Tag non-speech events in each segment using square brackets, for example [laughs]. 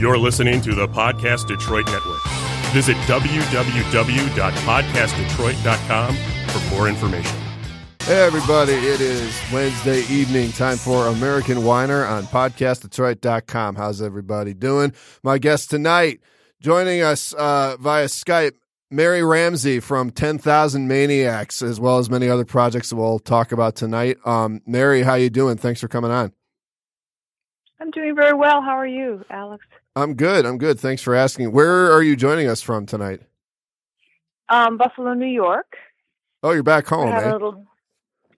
You're listening to the Podcast Detroit Network. Visit www.podcastdetroit.com for more information. Hey, everybody, it is Wednesday evening, time for American Whiner on podcastdetroit.com. How's everybody doing? My guest tonight, joining us uh, via Skype, Mary Ramsey from 10,000 Maniacs, as well as many other projects that we'll talk about tonight. Um, Mary, how you doing? Thanks for coming on. I'm doing very well. How are you, Alex? I'm good. I'm good. Thanks for asking. Where are you joining us from tonight? Um, Buffalo, New York. Oh, you're back home, eh? little,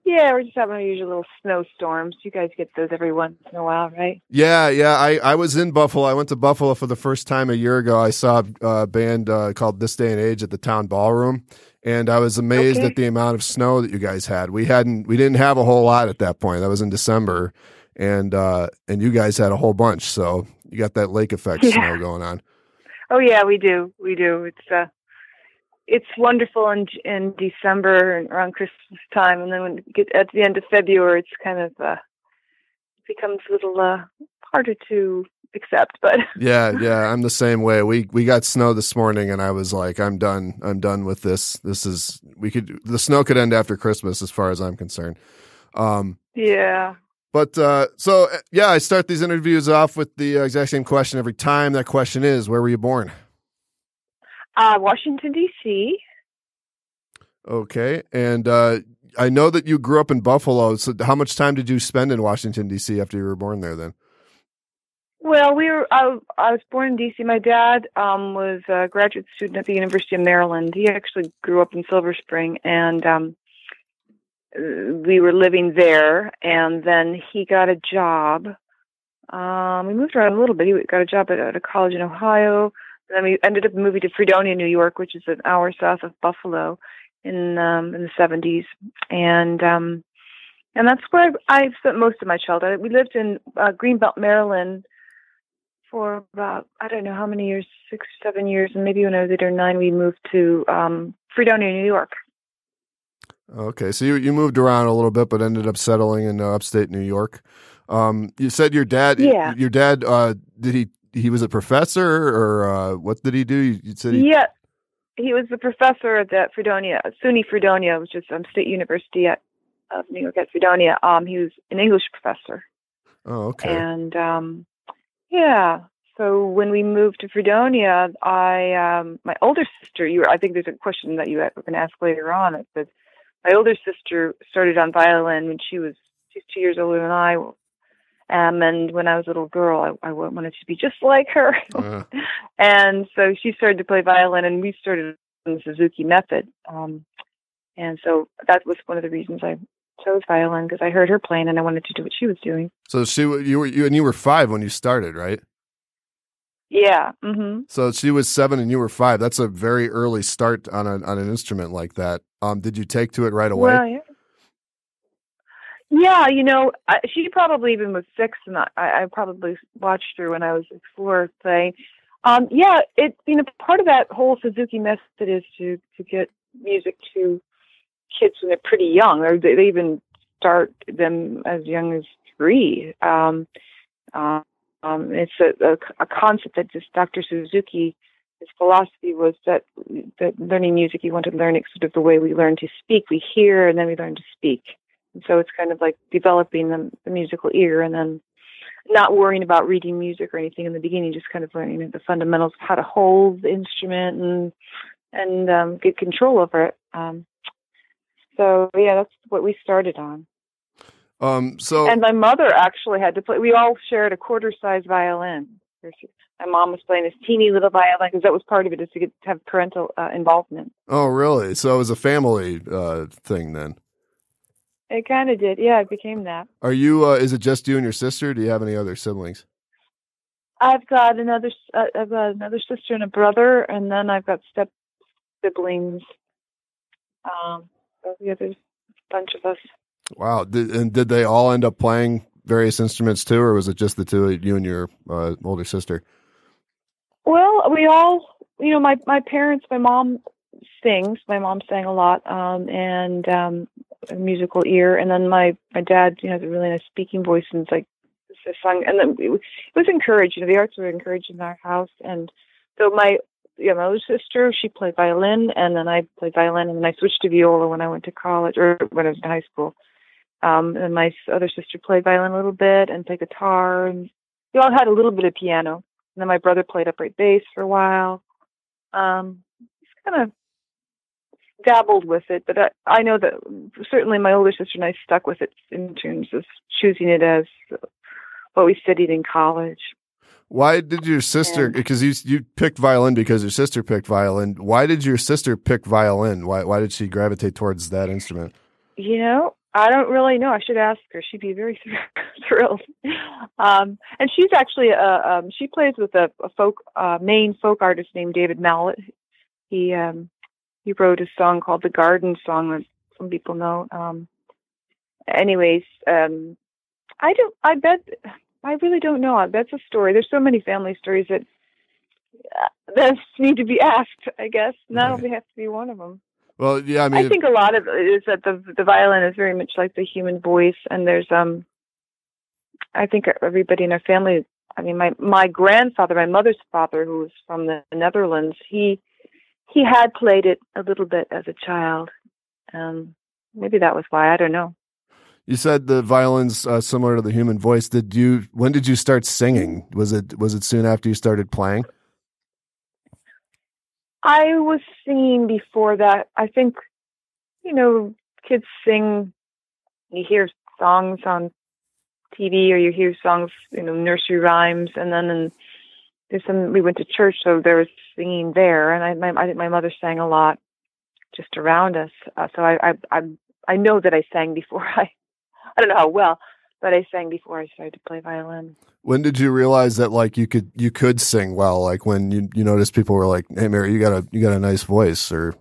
yeah, we're just having our usual little snowstorms. You guys get those every once in a while, right? Yeah, yeah. I, I was in Buffalo. I went to Buffalo for the first time a year ago. I saw a band uh, called This Day and Age at the town ballroom, and I was amazed Okay. at the amount of snow that you guys had. We hadn't, we didn't have a whole lot at that point. That was in December, and uh, and you guys had a whole bunch. So you got that lake effect Yeah. snow going on. Oh yeah, we do. We do. It's uh, it's wonderful in in December and around Christmas time, and then when get at the end of February, it's kind of uh, becomes a little uh harder to accept. But [laughs] Yeah, yeah. I'm the same way. We we got snow this morning, and I was like, I'm done. I'm done with this. This is we could the snow could end after Christmas, as far as I'm concerned. Um, yeah, But uh, so uh, yeah, I start these interviews off with the exact same question every time. That question is, where were you born? uh, Washington D.C. Okay, and uh, I know that you grew up in Buffalo. So how much time did you spend in Washington D.C. after you were born there? Then Well, we were. I, I was born in D.C. My dad um, was a graduate student at the University of Maryland. He actually grew up in Silver Spring, and um, we were living there. And then he got a job. Um, we moved around a little bit. He got a job at, at a college in Ohio. And then we ended up moving to Fredonia, New York, which is an hour south of Buffalo, in um, in the seventies. And um, and that's where I, spent most of my childhood. We lived in uh, Greenbelt, Maryland for about I don't know how many years, six, seven years, and maybe when I was eight or nine, we moved to um, Fredonia, New York. Okay, so you you moved around a little bit, but ended up settling in uh, upstate New York. Um, you said your dad. Yeah. Your dad. Uh, did he? He was a professor, or uh, what did he do? You, you said he. Yeah, he was the professor at that Fredonia, SUNY Fredonia, which is um, State University at, of New York at Fredonia. Um, he was an English professor, Oh, okay. and um, yeah. So when we moved to Fredonia, I um, my older sister. You, were, I think there's a question that you were going to ask later on. It says my older sister started on violin when she was she's two years older than I. Um, and when I was a little girl, I, I wanted to be just like her. Uh, [laughs] and so she started to play violin, and we started on the Suzuki method. Um, and so that was one of the reasons I chose violin because I heard her playing, and I wanted to do what she was doing. so she, you were you, and you were five when you started, right? Yeah. hmm So she was seven and you were five. That's a very early start on a, on an instrument like that. Um, did you take to it right away? Well, yeah. Yeah, you know, I, she probably even was six, and I, I probably watched her when I was four playing. Um, yeah, it you know part of that whole Suzuki method is to to get music to kids when they're pretty young, or they, they even start them as young as three. Um, um, um, it's a, a, a concept that just Dr. Suzuki, his philosophy was that that learning music, you want to learn it sort of the way we learn to speak. We hear and then we learn to speak. And so it's kind of like developing the, the musical ear and then not worrying about reading music or anything in the beginning, just kind of learning the fundamentals of how to hold the instrument and and um, get control over it. Um, so yeah, that's what we started on. Um, so And my mother actually had to play. We all shared a quarter-size violin. My mom was playing this teeny little violin because that was part of it, is to get to have parental uh, involvement. oh, really? So it was a family uh, thing then. It kind of did, yeah. It became that. Are you? Uh, is it just you and your sister? Do you have any other siblings? I've got another. Uh, I've got another sister and a brother, and then I've got step siblings. Um, there's a bunch of us. Wow. Did, and did they all end up playing various instruments too, or was it just the two, you and your uh, older sister? Well, we all, you know, my my parents, my mom sings. My mom sang a lot, um, and um, a musical ear, and then my my dad, you know, has a really nice speaking voice and it's like sung, and then it was encouraged. You know, the arts were encouraged in our house, and so my yeah, my older sister she played violin, and then I played violin, and then I switched to viola when I went to college or when I was in high school. Um, and my other sister played violin a little bit and played guitar, and we all had a little bit of piano. And then my brother played upright bass for a while. Um, just kind of dabbled with it, but I, I know that certainly my older sister and I stuck with it in terms of choosing it as what we studied in college. Why did your sister? Because you you picked violin because your sister picked violin. Why did your sister pick violin? Why why did she gravitate towards that instrument? You know, I don't really know. I should ask her. She'd be very [laughs] thrilled. Um, and she's actually a, um, she plays with a, a folk uh, Maine folk artist named David Mallet. He um, he wrote a song called the Garden Song that some people know. Um, anyways, um, I don't. I bet. I really don't know. That's a story. There's so many family stories that uh, that [laughs] need to be asked. I guess that'll right. have to be one of them. Well, yeah, I mean, I think a lot of it is that the the violin is very much like the human voice, and there's um, I think everybody in our family. I mean, my my grandfather, my mother's father, who was from the Netherlands, he he had played it a little bit as a child. Um, maybe that was why. I don't know. You said the violin's uh, similar to the human voice. Did you? When did you start singing? Was it was it soon after you started playing? I was singing before that. I think, you know, kids sing. You hear songs on TV, or you hear songs, you know, nursery rhymes, and then in, there's some. We went to church, so there was singing there, and I, my, I my mother sang a lot, just around us. Uh, so I, I, I, I know that I sang before [laughs] I. I don't know how well, but I sang before I started to play violin. When did you realize that like you could you could sing well? Like when you you noticed people were like, "Hey, Mary, you got a you got a nice voice," or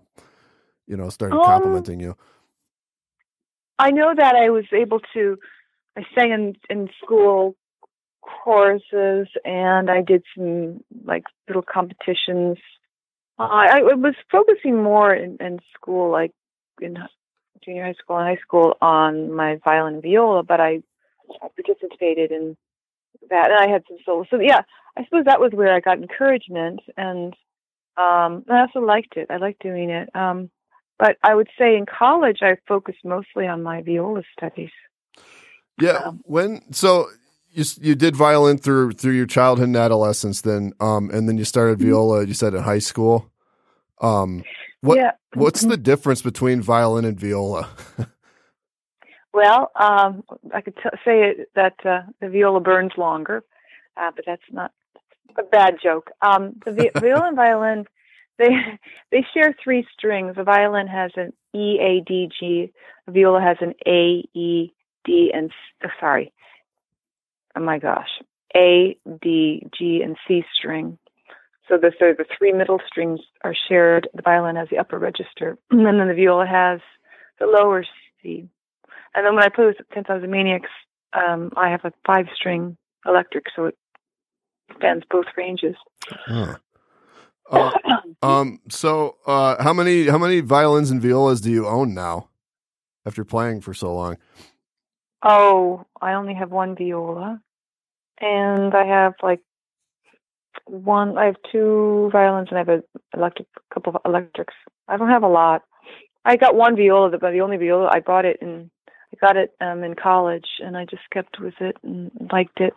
you know, started um, complimenting you. I know that I was able to. I sang in in school choruses, and I did some like little competitions. Uh, I, I was focusing more in, in school, like in junior high school and high school, on my violin and viola, but I I participated in that, and I had some solo. So yeah, I suppose that was where I got encouragement, and um, I also liked it. I liked doing it. Um, but I would say in college, I focused mostly on my viola studies. Yeah, um, when so you you did violin through through your childhood and adolescence, then um, and then you started mm-hmm. viola. You said in high school. Um, what yeah. what's the difference between violin and viola? [laughs] Well, um, I could t- say that uh, the viola burns longer, uh, but that's not a bad joke. Um, the vi- [laughs] viola and violin, they [laughs] they share three strings. The violin has an E A D G. The viola has an A E D and oh, sorry, oh my gosh, A D G and C string. So the, so the three middle strings are shared. The violin has the upper register, [clears throat] and then the viola has the lower C. And then when I play with 10,000 Maniacs, um, I have a five string electric, so it spans both ranges. Huh. Uh, [coughs] um, so, uh, how many how many violins and violas do you own now, after playing for so long? Oh, I only have one viola, and I have like one. I have two violins, and I have a electric couple of electrics. I don't have a lot. I got one viola, but the only viola I bought it in I got it um, in college, and I just kept with it and liked it.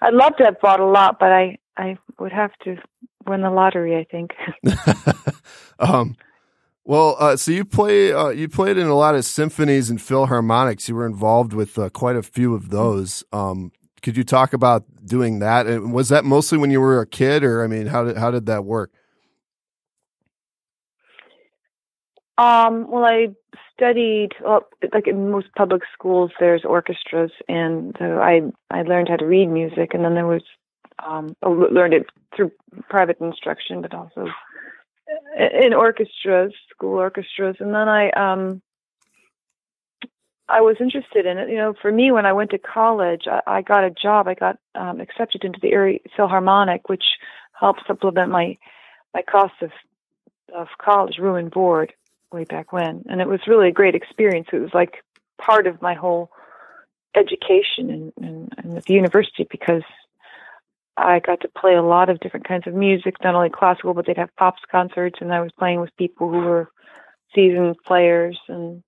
I'd love to have bought a lot, but I I would have to win the lottery. I think. [laughs] um, well, uh, so you play uh, you played in a lot of symphonies and philharmonics. You were involved with uh, quite a few of those. Um, could you talk about doing that? And was that mostly when you were a kid, or I mean, how did how did that work? Um, well, I studied well, like in most public schools. There's orchestras, and so I I learned how to read music, and then there was um, I learned it through private instruction, but also in orchestras, school orchestras, and then I um I was interested in it. You know, for me, when I went to college, I, I got a job. I got um, accepted into the Erie Philharmonic, which helped supplement my my cost of of college, room and board way back when, and it was really a great experience. It was like part of my whole education and, and, and at the university because I got to play a lot of different kinds of music, not only classical, but they'd have pops concerts, and I was playing with people who were seasoned players, and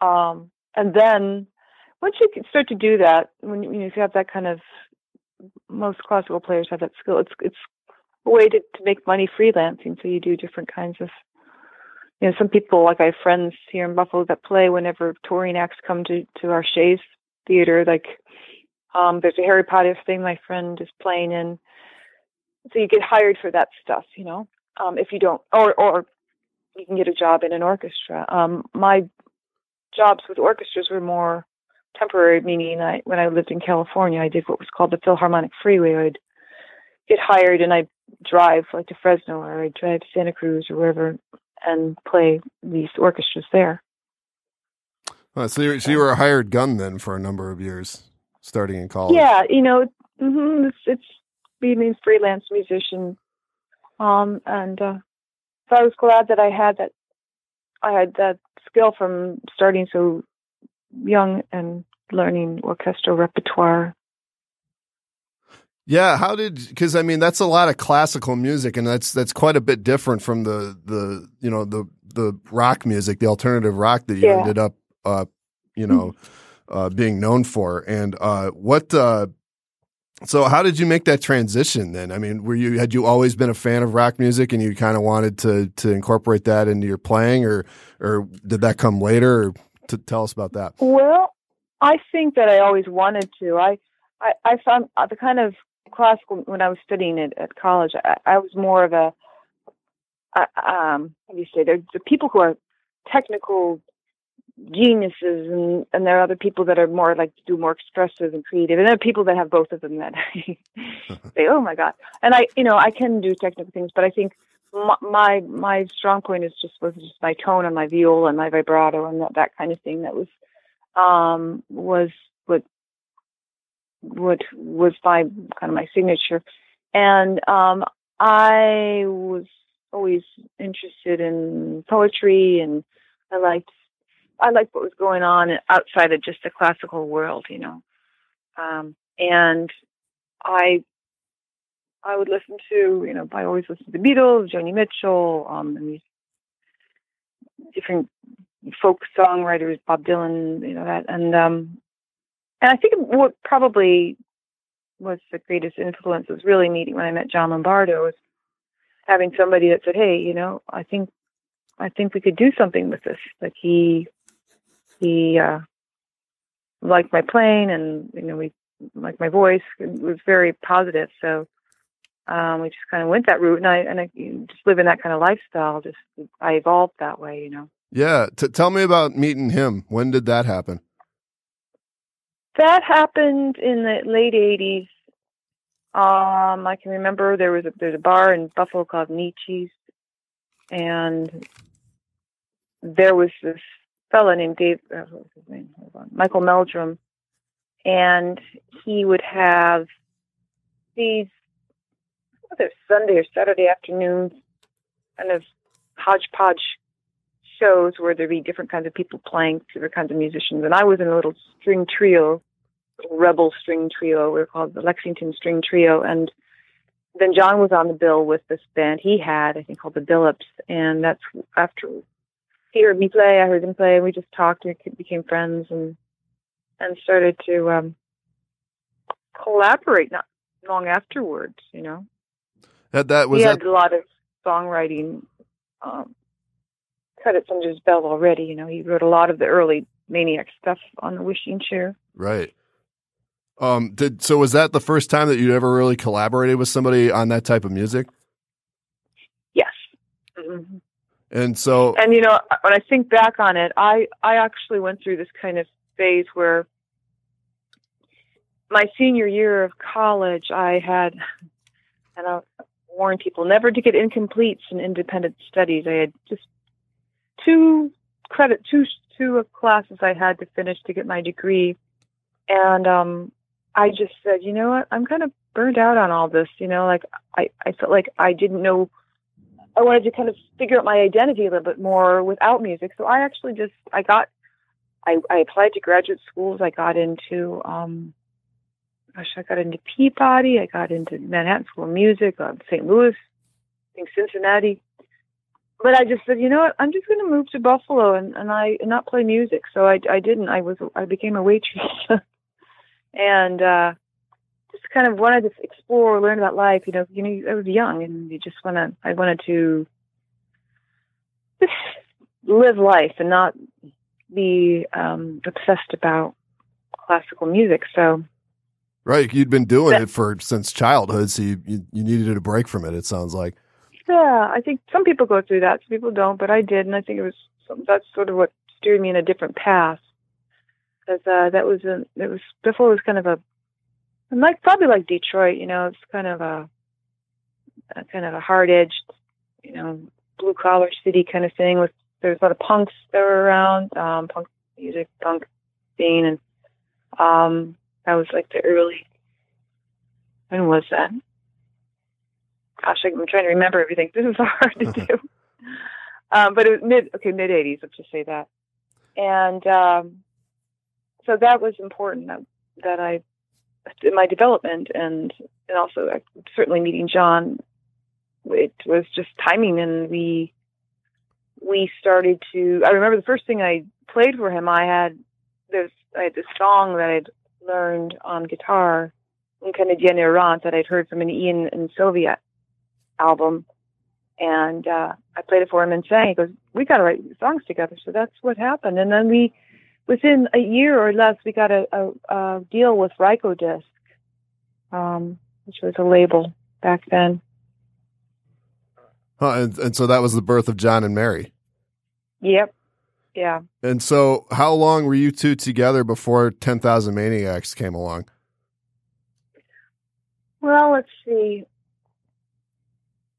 um, and then once you start to do that, when you, you have that kind of, most classical players have that skill. It's it's a way to, to make money freelancing. So you do different kinds of, you know, some people like I have friends here in Buffalo that play whenever touring acts come to to our Shea's Theater, like um, there's a Harry Potter thing my friend is playing in. So you get hired for that stuff, you know. Um, if you don't, or or you can get a job in an orchestra. Um, my jobs with orchestras were more temporary, meaning I when I lived in California, I did what was called the Philharmonic Freeway. I'd get hired and I'd drive like to Fresno or I'd drive to Santa Cruz or wherever and play these orchestras there. So, you so you were a hired gun then for a number of years starting in college. Yeah, you know, mm-hmm, it's, it's being a freelance musician, um, and uh, so I was glad that I had that. I had that skill from starting so young and learning orchestral repertoire. Yeah, how did because I mean that's a lot of classical music and that's that's quite a bit different from the the you know the the rock music, the alternative rock that you yeah. ended up uh you know mm-hmm uh, being known for. And uh, what? Uh, so, how did you make that transition? Then, I mean, were you had you always been a fan of rock music, and you kind of wanted to to incorporate that into your playing, or or did that come later? Or to tell us about that. Well, I think that I always wanted to. I I, I found uh, the kind of classical when I was studying it at college. I, I was more of a um, how do you say? There's the people who are technical geniuses and and there are other people that are more like do more expressive and creative and there are people that have both of them that [laughs] say oh my god and i you know i can do technical things but i think my my, my strong point is just was just my tone and my viol and my vibrato and that, that kind of thing that was um was what was my kind of my signature and um i was always interested in poetry and i liked I liked what was going on outside of just the classical world, you know. Um, and I I would listen to, you know, I always listened to the Beatles, Joni Mitchell, um, and these different folk songwriters, Bob Dylan, you know that, and um, and I think what probably was the greatest influence was really meeting when I met John Lombardo was having somebody that said, "Hey, you know, I think I think we could do something with this." Like he he uh, liked my playing, and you know, we liked my voice. It was very positive. So um, we just kind of went that route, and I and I just living that kind of lifestyle. Just I evolved that way, you know. Yeah, T- tell me about meeting him. When did that happen? That happened in the late '80s. Um, I can remember there was a there's a bar in Buffalo called Nietzsche's, and there was this fellow named Dave, uh, what was his name? Hold on, Michael Meldrum, and he would have these whether Sunday or Saturday afternoons, kind of hodgepodge shows where there'd be different kinds of people playing, different kinds of musicians, and I was in a little string trio, rebel string trio. We were called the Lexington String Trio, and then John was on the bill with this band he had, I think called the Billups, and that's after he heard me play, I heard him play, and we just talked and became friends and and started to um, collaborate not long afterwards. You know, that that was he that... had a lot of songwriting um, credits under his belt already. You know, he wrote a lot of the early Maniac stuff on the Wishing Chair. Right. Um. Did so? Was that the first time that you ever really collaborated with somebody on that type of music? Yes. Mm-hmm. And so, and you know, when I think back on it, I I actually went through this kind of phase where my senior year of college, I had, and I warn people never to get incompletes in independent studies. I had just two credit, two two classes I had to finish to get my degree, and um, I just said, you know what, I'm kind of burned out on all this. You know, like I I felt like I didn't know I wanted to kind of figure out my identity a little bit more without music. So I actually just I got I, I applied to graduate schools. I got into, um, gosh, I got into Peabody. I got into Manhattan School of Music, uh, St. Louis, I think Cincinnati. But I just said, you know what? I'm just going to move to Buffalo and, and I and not play music. So I, I didn't. I was I became a waitress, [laughs] and uh, just kind of wanted to explore, learn about life. You know, you know, I was young, and you just want to. I wanted to just live life and not be um, obsessed about classical music. So, right, you'd been doing it for since childhood, so you, you, you needed a break from it. It sounds like. Yeah, I think some people go through that, some people don't, but I did, and I think it was that's sort of what steered me in a different path. Because uh, that was a, it was before it was kind of a, like probably like Detroit, you know, it's kind of a, a kind of a hard edged, you know, blue collar city kind of thing with there's a lot of punks that were around, um, punk music, punk scene, and um, that was like the early. When was that? Gosh, I'm trying to remember everything. This is [laughs] hard to do. [laughs] um, but it was mid, okay, mid '80s. Let's just say that. And um, so that was important that, that I, in my development, and and also uh, certainly meeting John. It was just timing, and we we started to. I remember the first thing I played for him. I had this. I had this song that I'd learned on guitar, Un Canadien Errant, that I'd heard from an Ian and Sylvia album, and uh, I played it for him and sang. He goes, "We got to write songs together." So that's what happened. And then we, within a year or less, we got a, a, a deal with Rykodisc, um, which was a label back then. Huh, and, and so that was the birth of John and Mary. Yep. Yeah. And so, how long were you two together before Ten Thousand Maniacs came along? Well, let's see.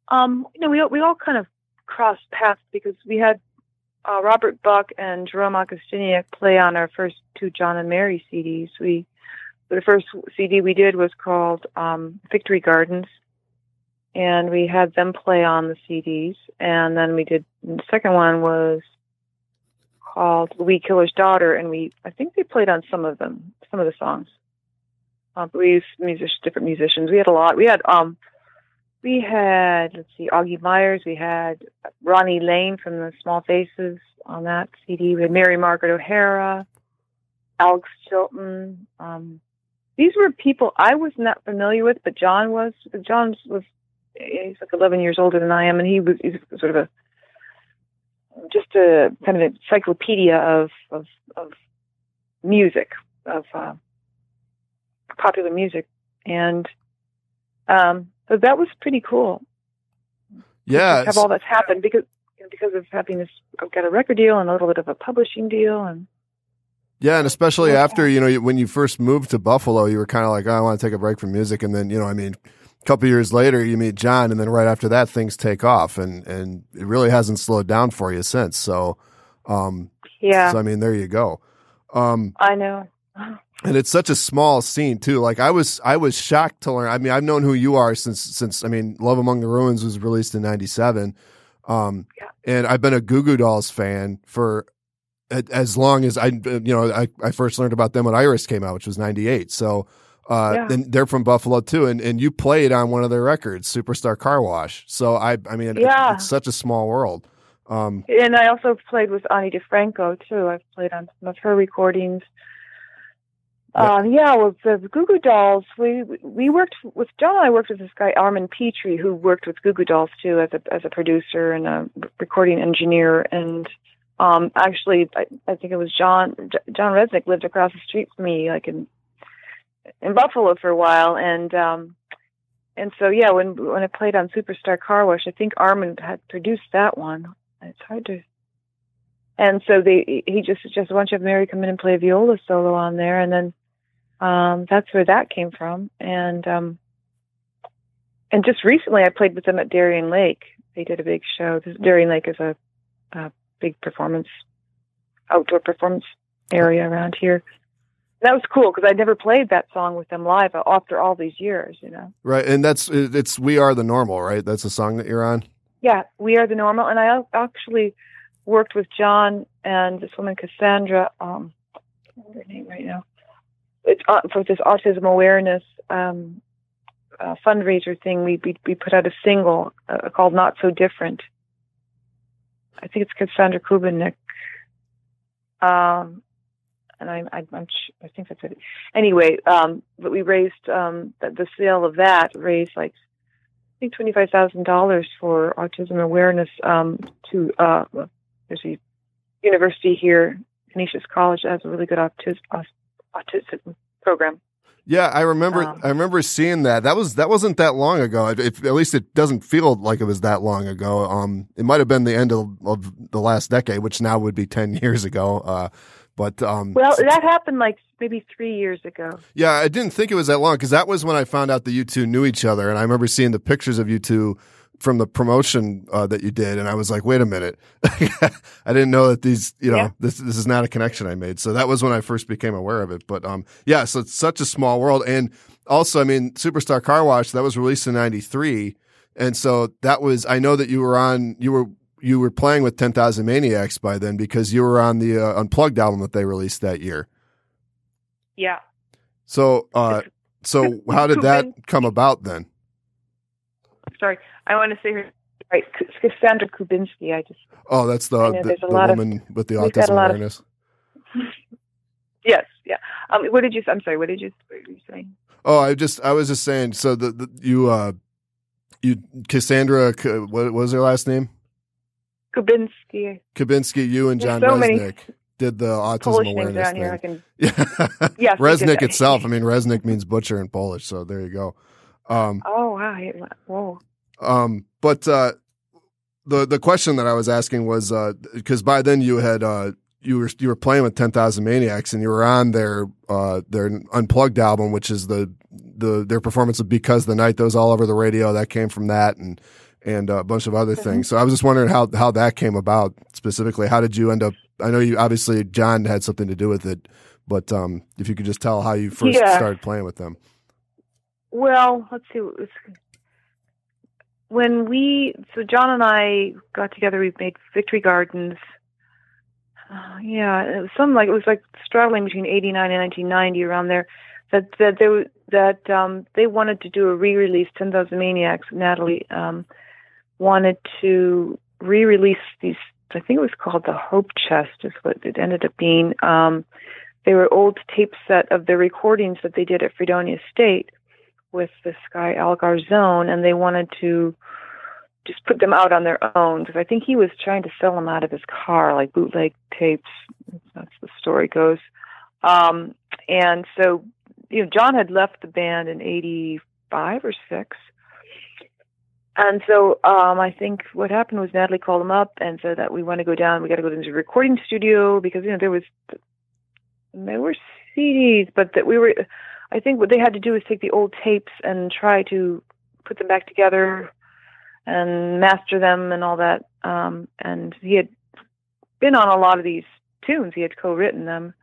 Um, you know, we we all kind of crossed paths because we had uh, Robert Buck and Jerome Augustiniak play on our first two John and Mary CDs. We the first CD we did was called um, Victory Gardens, and we had them play on the CDs. And then we did the second one was called "The Weed Killer's Daughter," and we I think they played on some of them, some of the songs. Uh, we used music, different musicians. We had a lot. We had um, we had let's see, Augie Myers. We had Ronnie Lane from the Small Faces on that CD. We had Mary Margaret O'Hara, Alex Chilton. Um, these were people I was not familiar with, but John was. John was he's like 11 years older than I am, and he was he's sort of a just a kind of encyclopedia of of, of music, of uh, popular music, and um, so that was pretty cool. Yeah, have all that's happened because because of having this. I've got a record deal and a little bit of a publishing deal, and yeah, and especially after you know when you first moved to Buffalo, you were kind of like, oh, I want to take a break from music, and then you know, I mean, a couple years later, you meet John, and then right after that, things take off, and and it really hasn't slowed down for you since. So, um, yeah. So I mean, there you go. Um, I know. [laughs] and it's such a small scene too. Like I was, I was shocked to learn. I mean, I've known who you are since since. I mean, Love Among the Ruins was released in '97, um, yeah. and I've been a Goo Goo Dolls fan for as long as I, you know, I, I first learned about them when Iris came out, which was '98. So uh, yeah. and they're from Buffalo too, and, and you played on one of their records, Superstar Car Wash. So I, I mean, yeah. it's, it's such a small world. Um, and I also played with Ani DiFranco too. I've played on some of her recordings. Um, yeah, with the Goo Goo Dolls, we we worked with John. I worked with this guy Armand Petri, who worked with Goo Goo Dolls too as a as a producer and a recording engineer. And um, actually, I, I think it was John John Rzeznik lived across the street from me, like in in Buffalo for a while, and um, and so yeah, when when I played on Superstar Car Wash, I think Armin had produced that one. It's hard to. And so they he just suggested why don't you have Mary come in and play a viola solo on there, and then um, that's where that came from. And um, and just recently, I played with them at Darien Lake. They did a big show. Darien Lake is a, a big performance, outdoor performance area around here that was cool because I never played that song with them live after all these years, you know. Right, and that's it's "We Are the Normal," right? That's the song that you're on. Yeah, "We Are the Normal," and I actually worked with John and this woman Cassandra um, her name right now. It's uh, for this autism awareness um, uh, fundraiser thing. We, we we put out a single uh, called "Not So Different." I think it's Cassandra Kubinski. Um, and I, I, I'm, I think that's it. Anyway, um, but we raised um, the, the sale of that raised like I think twenty five thousand dollars for autism awareness um, to uh, there's a university here, Canisius College, that has a really good autism, autism program. Yeah, I remember. Um, I remember seeing that. That was that wasn't that long ago. It, it, at least it doesn't feel like it was that long ago. Um, it might have been the end of, of the last decade, which now would be ten [laughs] years ago. Uh, but um, well, that happened like maybe three years ago. Yeah, I didn't think it was that long because that was when I found out that you two knew each other, and I remember seeing the pictures of you two from the promotion uh, that you did, and I was like, wait a minute, [laughs] I didn't know that these, you know, Yeah. this this is not a connection I made. So that was when I first became aware of it. But um, yeah, so it's such a small world, and also, I mean, Superstar Car Wash that was released in '93, and so that was I know that you were on you were you were playing with Ten Thousand Maniacs by then because you were on the uh, Unplugged album that they released that year. Yeah. So uh, so how did that come about then? Sorry, I want to say her right, Cassandra Kubinski. I just Oh, that's the know the, there's a the lot of- with the we've got a autism lot of- awareness. [laughs] yes, yeah. Um, what did you? I'm sorry. What did you? What were you saying? Oh, I just I was just saying. So the, the you uh you Cassandra what, was her last name? Kubinski. Kabinski. You and There's John so many Rzeznik did the autism Polish awareness around here. I can. [laughs] Yeah, Yes, Rzeznik itself. I mean, Rzeznik means butcher in Polish. So there you go. Um, Oh wow! Whoa. Um, but uh, the the question that I was asking was because by then you had uh, you were you were playing with Ten Thousand Maniacs and you were on their uh, their unplugged album, which is the the their performance of Because the Night that was all over the radio. That came from that and and a bunch of other things. So I was just wondering how how that came about specifically. How did you end up? I know you obviously John had something to do with it, but um, if you could just tell how you first Yeah. started playing with them. Well, let's see. When we so John and I got together, we made Victory Gardens. Uh, yeah, it was something like it was like straddling between '89 and 1990, around there. That that they that um, they wanted to do a re-release. Ten Thousand Maniacs. Natalie um, wanted to re-release these. I think it was called the Hope Chest, is what it ended up being. Um, they were old tape set of the recordings that they did at Fredonia State with this guy Al Garzone, and they wanted to just put them out on their own because I think he was trying to sell them out of his car, like bootleg tapes. That's the story goes. Um, and so, you know, John had left the band in '85 or six, and so um, I think what happened was Natalie called him up and said that we want to go down. We got to go to the recording studio because you know there was there were CDs, but that we were. I think what they had to do was take the old tapes and try to put them back together and master them and all that. Um, and he had been on a lot of these tunes. He had co-written them,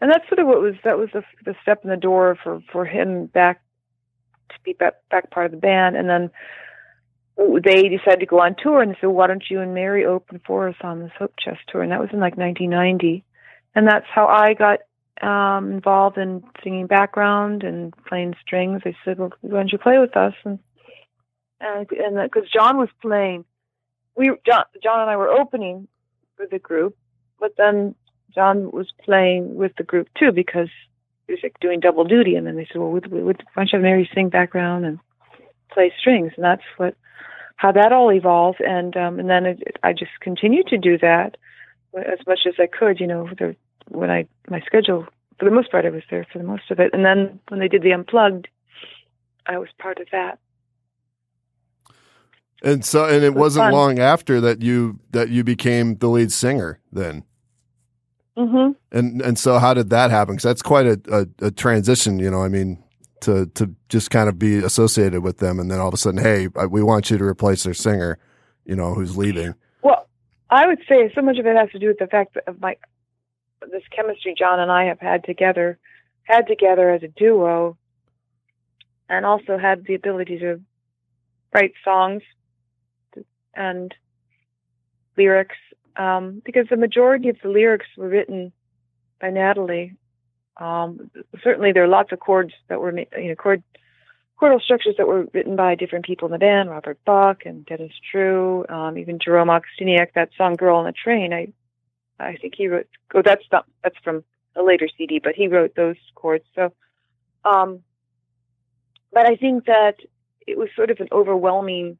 and that's sort of what was that was the, the step in the door for for him back to be back, back part of the band. And then they decided to go on tour, and they said, "Why don't you and Mary open for us on this Hope Chest tour?" And that was in like 1990, and that's how I got um involved in singing background and playing strings. They said, "Well, why don't you play with us?" And and because John was playing, we John John and I were opening for the group, but then John was playing with the group too because he was like doing double duty. And then they said, "Well, would, would, why don't you have Mary sing background and play strings?" And that's what how that all evolved. And um and then it, I just continued to do that as much as I could. You know, there, when I my schedule for the most part I was there for the most of it. And then when they did the unplugged, I was part of that. And so, and it It was wasn't fun. long after that you that you became the lead singer then. Mm-hmm. And and so, how did that happen? Because that's quite a, a, a transition, you know. I mean, to to just kind of be associated with them, and then all of a sudden, hey, we want you to replace their singer, you know, who's leaving. Well, I would say so much of it has to do with the fact that of my this chemistry John and I have had together, had together as a duo, and also had the ability to write songs and lyrics. Um, because the majority of the lyrics were written by Natalie, Um, certainly, there are lots of chords that were, you know, chord chordal structures that were written by different people in the band, Robert Buck and Dennis Drew, um, even Jerome Augustiniak. That song "Girl on the Train," I, I think he wrote. Oh, that's not, that's from a later CD, but he wrote those chords. So, um, but I think that it was sort of an overwhelming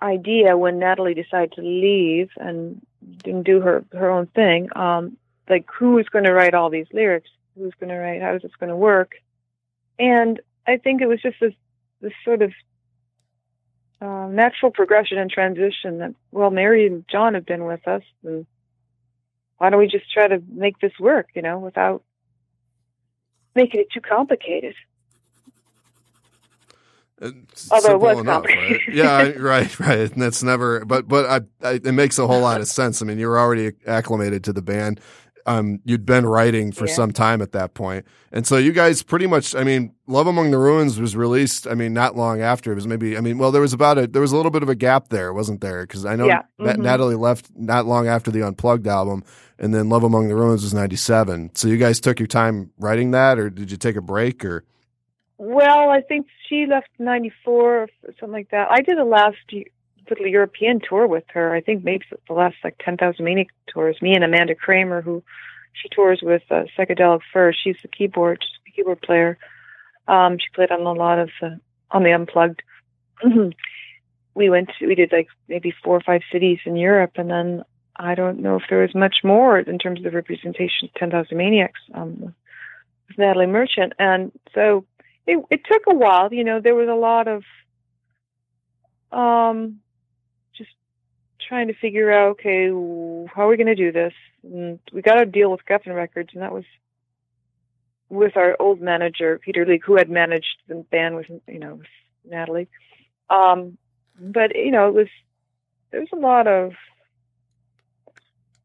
idea when Natalie decided to leave and didn't do her her own thing. Um, like who is going to write all these lyrics? Who's going to write? How is this going to work? And I think it was just this this sort of uh, natural progression and transition that well, Mary and John have been with us, and why don't we just try to make this work? You know, without making it too complicated. Uh, it's Although it was enough, complicated. right? Yeah, [laughs] right, right. And that's never, but but I, I, it makes a whole lot of sense. I mean, you're already acclimated to the band. Um, you'd been writing for Yeah. some time at that point, and so you guys pretty much. I mean, "Love Among the Ruins" was released. I mean, not long after. It was maybe. I mean, well, there was about a there was a little bit of a gap there, wasn't there? Because I know Yeah. Mhm. Natalie left not long after the Unplugged album, and then "Love Among the Ruins" was '97. So you guys took your time writing that, or did you take a break, or Well, I think she left '94 or something like that. I did a last y- little European tour with her. I think maybe the last like 10,000 Maniac tours. Me and Amanda Kramer, who she tours with uh, Psychedelic Fur. She's the keyboard, she's the keyboard player. Um, she played on a lot of on the Unplugged. [clears throat] we went, to, we did like maybe four or five cities in Europe, and then I don't know if there was much more in terms of the representation of 10,000 Maniacs um, with Natalie Merchant, and so it, it took a while. You know, there was a lot of um, trying to figure out, okay, how are we going to do this? And we got to deal with Geffen Records, and that was with our old manager Peter Leak, who had managed the band with you know with Natalie. Um, but you know, it was there was a lot of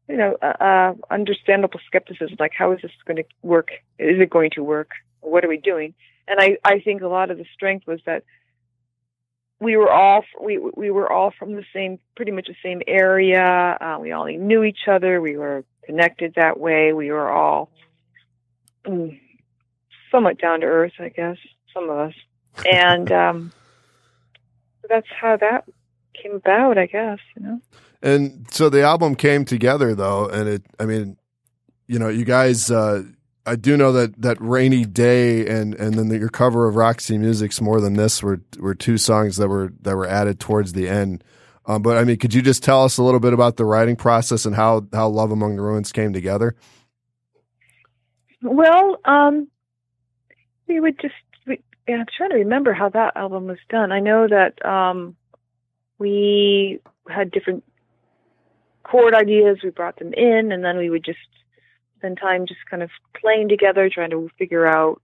you know uh, uh, understandable skepticism, like how is this going to work? Is it going to work? What are we doing? and I, I think a lot of the strength was that we were all we we were all from the same pretty much the same area. Uh, we all knew each other. We were connected that way. We were all mm, somewhat down to earth, I guess, some of us, and um, that's how that came about, I guess. You know. And so the album came together though, and it, I mean, you know, you guys, uh, I do know that, that rainy day and, and then the, your cover of Roxy Music's more than this were, were two songs that were, that were added towards the end. Um, but I mean, could you just tell us a little bit about the writing process and how, how Love Among the Ruins came together? Well, um, we would just. We, I'm trying to remember how that album was done. I know that um, we had different chord ideas. We brought them in, and then we would just spend time just kind of playing together, trying to figure out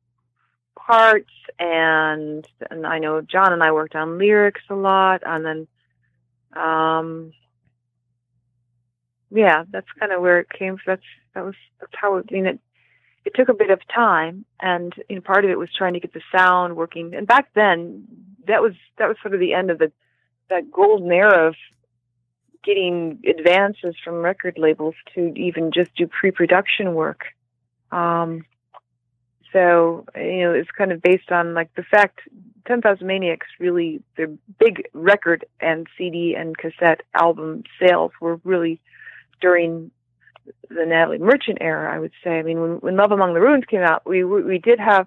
parts. And and I know John and I worked on lyrics a lot, and then, um, yeah, that's kind of where it came. That's that was that's how it, I mean it. It took a bit of time, and you know, part of it was trying to get the sound working. And back then, that was that was sort of the end of the that golden era of getting advances from record labels to even just do pre-production work. Um, so you know, it's kind of based on like the fact Ten Thousand Maniacs really their big record and CD and cassette album sales were really during the Natalie Merchant era, I would say. I mean, when, when Love Among the Ruins came out, we we we did have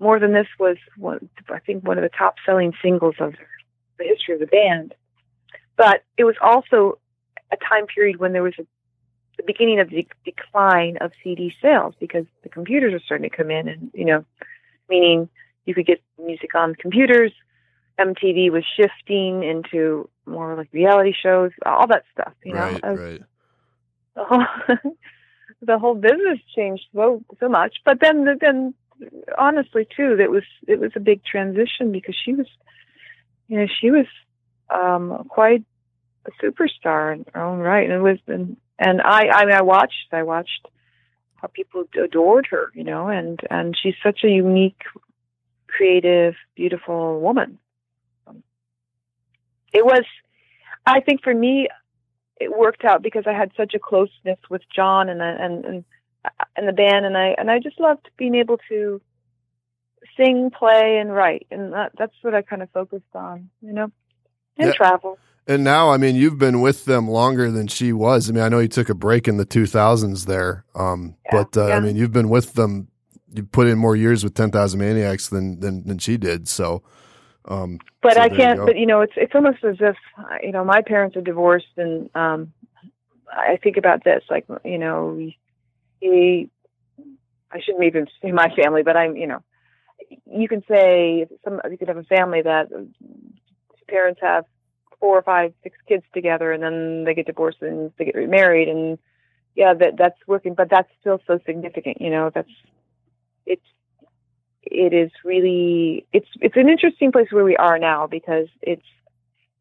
more than this was one, I think one of the top selling singles of the history of the band. But it was also a time period when there was a, the beginning of the decline of CD sales because the computers were starting to come in, and you know, meaning you could get music on computers. MTV was shifting into more like reality shows, all that stuff. You know, right, As- right. [laughs] the whole the whole business changed so so much. But then then honestly too, that was it was a big transition because she was you know she was um quite a superstar in her own right, and it was and and I I mean I watched I watched how people adored her, you know, and and she's such a unique, creative, beautiful woman. It was, I think, for me, it worked out because I had such a closeness with John, and and and in the band, and I and I just loved being able to sing, play, and write, and that, that's what I kind of focused on, you know, and Yeah. travel. And now, I mean, you've been with them longer than she was. I mean, I know you took a break in the 2000s there, um, Yeah, but uh, I mean, you've been with them. You put in more years with 10,000 Maniacs than, than than she did. So, um, But So I can't. go. But you know, it's it's almost as if you know my parents are divorced, and um, I think about this like you know, we, we I shouldn't even say my family, but I'm you know, you can say some you could have a family that parents have four or five, six kids together, and then they get divorced and they get remarried, and yeah, that that's working, but that's still so significant. You know, that's it's it is really it's it's an interesting place where we are now because it's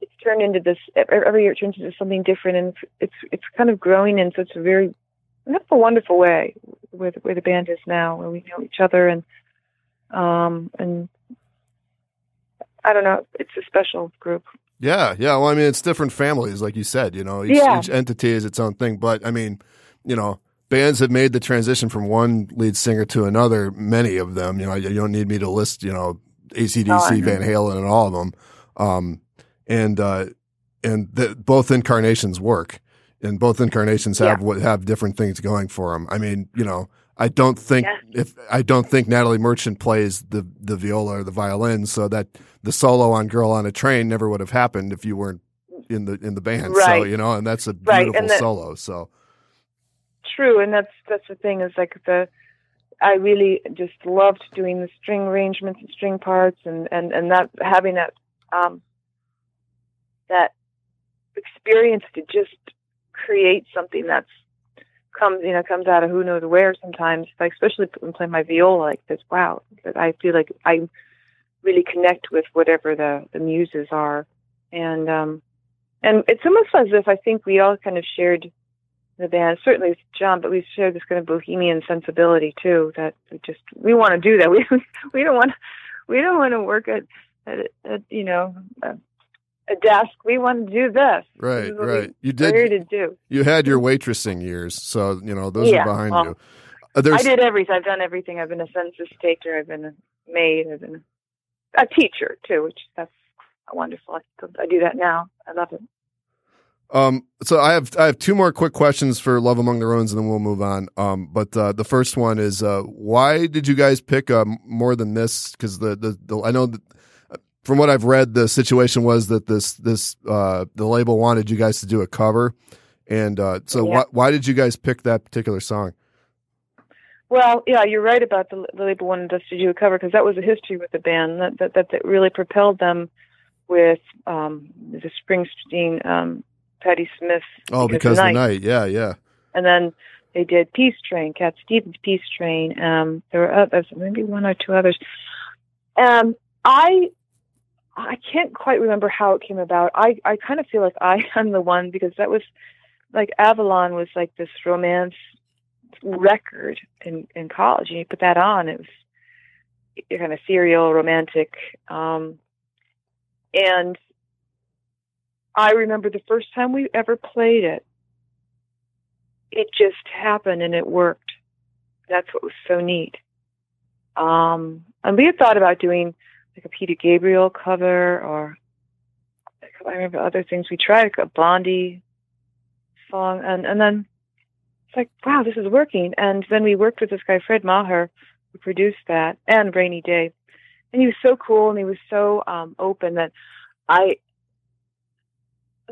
it's turned into this every year it turns into something different and it's it's kind of growing in such a very wonderful wonderful way where the, where the band is now where we know each other and um and I don't know it's a special group yeah, yeah. Well, I mean, it's different families, like you said. You know, each, Yeah. each entity is its own thing. But I mean, you know, bands have made the transition from one lead singer to another. Many of them. You know, you don't need me to list. You know, ACDC, Oh, Van Halen, and all of them. Um, and uh, and the, both incarnations work, and both incarnations have Yeah. what have different things going for them. I mean, you know, I don't think Yeah. if I don't think Natalie Merchant plays the the viola or the violin, so that the solo on "Girl on a Train" never would have happened if you weren't in the in the band. So you know, and that's a beautiful and that- solo. So true and that's that's the thing is like the I really just loved doing the string arrangements and string parts and and and that having that um that experience to just create something that's comes you know comes out of who knows where sometimes like especially when playing my viola like this wow I feel like I really connect with whatever the the muses are and um and it's almost as if I think we all kind of shared the band, certainly John, but we share this kind of bohemian sensibility too. That we just we want to do that. [laughs] We we don't want we don't want to work at, at, at you know a, a desk. We want to do this. This right, is what right. You did. to do. You had your waitressing years, so you know those Yeah, are behind well, you. Uh, there's, I did everything. I've done everything. I've been a census taker. I've been a maid. I've been a teacher too, which that's wonderful. I, I do that now. I love it. Um, so I have I have two more quick questions for Love Among the Ruins, and then we'll move on. Um, but uh, the first one is uh, why did you guys pick uh, more than this? Because the, the the I know that, from what I've read, the situation was that this this uh, the label wanted you guys to do a cover, and uh, so Yeah. why why did you guys pick that particular song? Well, yeah, you're right about the, the label wanted us to do a cover because that was a history with the band that that, that, that really propelled them with um, the Springsteen, um, Patti Smith. Oh, because the night, yeah, yeah. and then they did Peace Train, Cat Stevens Peace Train. Um, there were others, maybe one or two others. Um, I I can't quite remember how it came about. I I kind of feel like I [laughs] am the one because that was like Avalon was like this romance record in in college, and you put that on. It was kind of serial, romantic, um, and I remember the first time we ever played it it just happened and it worked. That's what was so neat. Um, and we had thought about doing like a Peter Gabriel cover or I remember other things. We tried like a Blondie song and, and then it's like, wow, this is working. And then we worked with this guy, Fred Maher, who produced that and Rainy Day. And he was so cool and he was so um, open that I,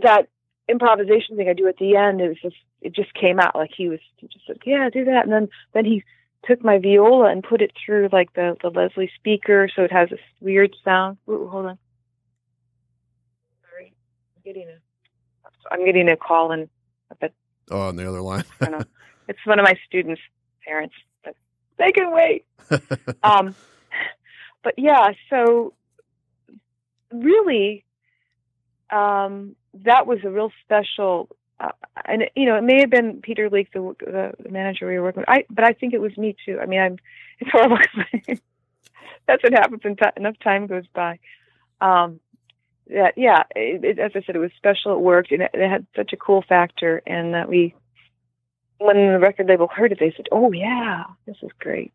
that improvisation thing I do at the end, it was just it just came out like he was just like yeah do that and then then he took my viola and put it through like the the Leslie speaker so it has this weird sound. Ooh, hold on. Sorry, I'm getting a I'm getting a call and Oh, on the other line. I don't know. [laughs] it's one of my students' parents, but they can wait. [laughs] um, but yeah, so really, um, that was a real special. Uh, and you know, it may have been Peter Leak, the, the the manager we were working with. I, but I think it was me too. I mean, I'm. [laughs] It's horrible. That's what happens enough time goes by. Um, that yeah, it, it, as I said, it was special. It worked, and it, it had such a cool factor, and that we when the record label heard it, they said, "Oh yeah, this is great."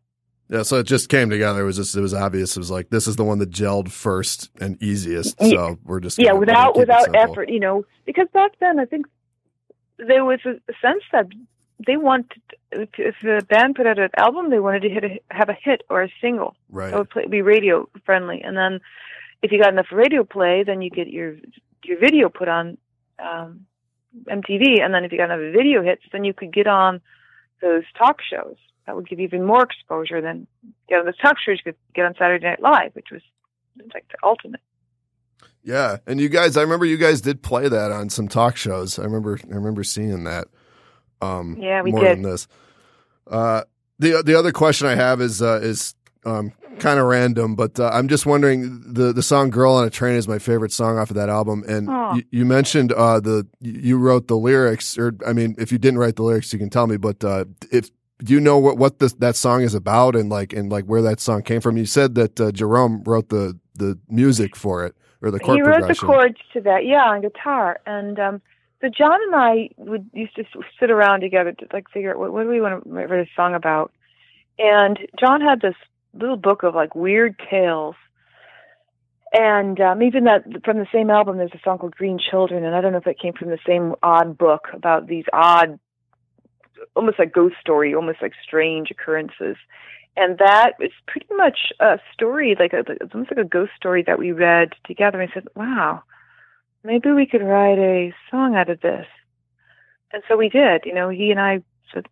Yeah, so it just came together. It was just it was obvious. It was like this is the one that gelled first and easiest. So we're just yeah, gonna- we're gonna without without effort, you know, because back then I think there was a, sense that they wanted if, the band put out an album, they wanted to hit a, have a hit or a single Right. that would play, be radio friendly, and then if you got enough radio play, then you get your your video put on um, MTV, and then if you got enough video hits, then you could get on those talk shows. That would give you even more exposure than get on those talk shows. You could get on Saturday Night Live, which was like the ultimate. Yeah, and you guys, I remember you guys did play that on some talk shows. I remember, I remember seeing that. Um, Yeah, we more did. than this. Uh, the the other question I have is uh, is um, kind of random, but uh, I'm just wondering the the song "Girl on a Train" is my favorite song off of that album, and you, you mentioned uh, the you wrote the lyrics, or I mean, if you didn't write the lyrics, you can tell me. But uh, if do you know what what this, that song is about, and like and like where that song came from? You said that uh, Jerome wrote the the music for it or the chord he wrote the chords to that, yeah, on guitar. And um, so John and I would used to sit around together to like figure out what, what do we want to write a song about. And John had this little book of like weird tales. And um, even that from the same album, there's a song called Green Children, and I don't know if it came from the same odd book about these odd, almost like ghost story, almost like strange occurrences and that is pretty much a story, like a, it's almost like a ghost story that we read together. And I said, "Wow, maybe we could write a song out of this." And so we did. You know, he and I said,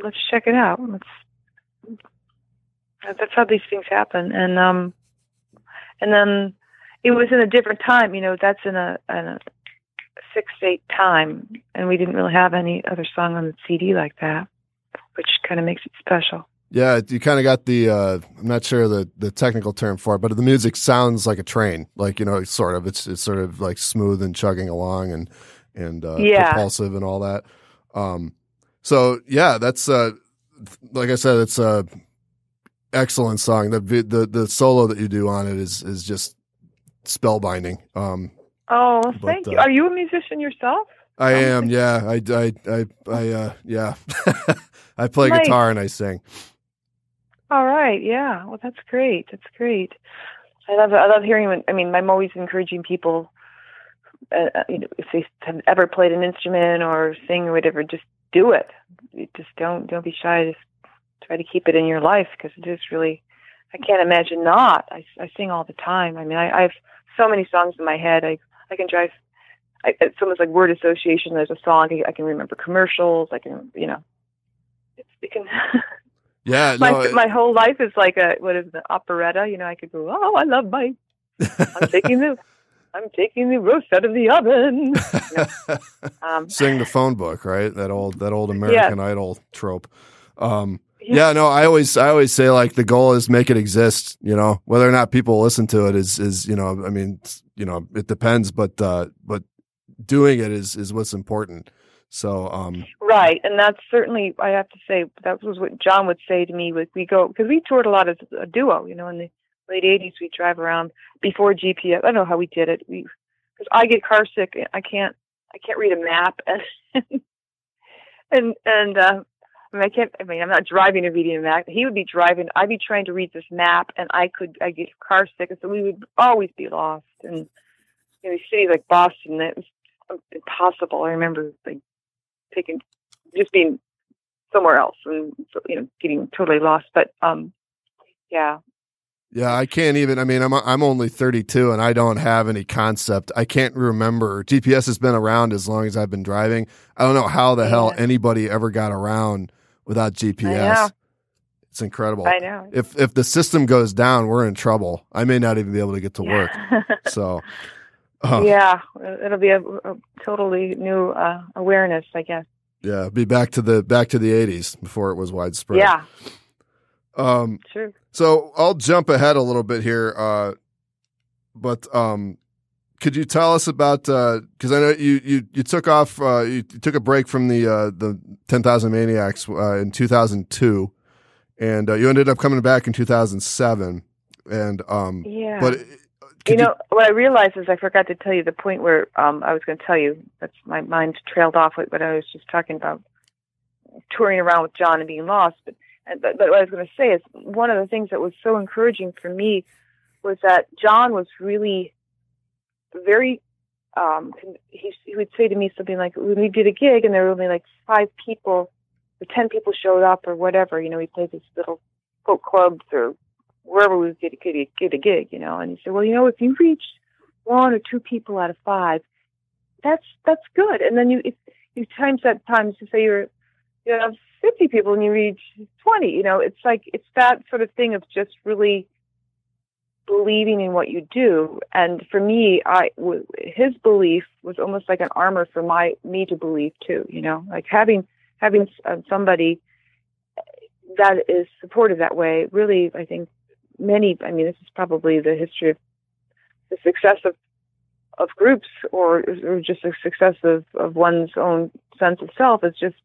"Let's check it out. Let's." That's how these things happen, and um, and then it was in a different time. You know, that's in a, in a six eight time, and we didn't really have any other song on the CD like that, which kind of makes it special. Yeah, you kind of got the. Uh, I'm not sure the the technical term for it, but the music sounds like a train. Like you know, sort of. It's it's sort of like smooth and chugging along and and uh, Yeah. propulsive and all that. Um, so yeah, that's uh, like I said, it's a excellent song. The the the solo that you do on it is is just spellbinding. Um, Oh, But, thank you. uh, Are you a musician yourself? I am, yeah. I I I I uh, yeah. [laughs] I play Nice. guitar and I sing. All right. Yeah. Well, that's great. That's great. I love. I love hearing. When, I mean, I'm always encouraging people. Uh, uh, you know, if they have ever played an instrument or sing or whatever, just do it. Just don't don't be shy. Just try to keep it in your life because it is really. I can't imagine not. I, I sing all the time. I mean, I, I have so many songs in my head. I I can drive. I, it's almost like word association. There's a song I, I can remember commercials. I can you know. It's, it can. [laughs] Yeah, my no, it- my whole life is like a what is the operetta? You know, I could go, oh, I love my, I'm [laughs] taking the, I'm taking the roast out of the oven. [laughs] Um, sing the phone book, right? That old that old American Idol trope. Um, Yeah. yeah, no, I always I always say like the goal is make it exist. You know, whether or not people listen to it is is you know, I mean, you know, it depends, but uh, but doing it is is what's important. So, um, right, and that's certainly I have to say that was what John would say to me. With we go because we toured a lot as a duo. You know, in the late '80s, we drive around before GPS. I don't know how we did it. We because I get car sick. I can't I can't read a map and [laughs] and and uh, I mean I can't. I mean I'm not driving and reading a map. He would be driving. I'd be trying to read this map, and I could I get car sick, and so we would always be lost. And you know, cities like Boston, it was impossible. I remember like taking just being somewhere else and you know getting totally lost. But um, yeah, yeah, I can't even. I mean, I'm I'm only 32 and I don't have any concept. I can't remember. GPS has been around as long as I've been driving. I don't know how the hell anybody ever got around without GPS. It's incredible. I know. if if the system goes down, we're in trouble. I may not even be able to get to work. [laughs] So, uh, yeah, it'll be a, a totally new uh, awareness, I guess. yeah, be back to the back to the '80s before it was widespread. Yeah, Um. true. So I'll jump ahead a little bit here. Uh, but um, could you tell us about? Because I know you you you took off. Uh, you, you took a break from the uh, the Ten Thousand Maniacs uh, in 2002, and uh, you ended up coming back in 2007. And um, Yeah. but you know what I realized is I forgot to tell you the point where um, I was going to tell you. That's my mind trailed off with what I was just talking about. touring around with John and being lost. But, but, but what I was going to say is one of the things that was so encouraging for me was that John was really very. Um, he, he would say to me something like, "When we did a gig and there were only like five people, or ten people showed up, or whatever. You know, we played these little folk clubs or wherever we get get, a gig, you know." And he said, "Well, you know, if you reach one or two people out of five, that's that's good. And then you if you times that times to say you're you have 50 people and you reach 20 you know it's like it's that sort of thing of just really believing in what you do and for me i w- his belief was almost like an armor for my me to believe too you know like having having uh, somebody that is supported that way really i think many i mean this is probably the history of the success of of groups or, or just the success of, of one's own sense of self is just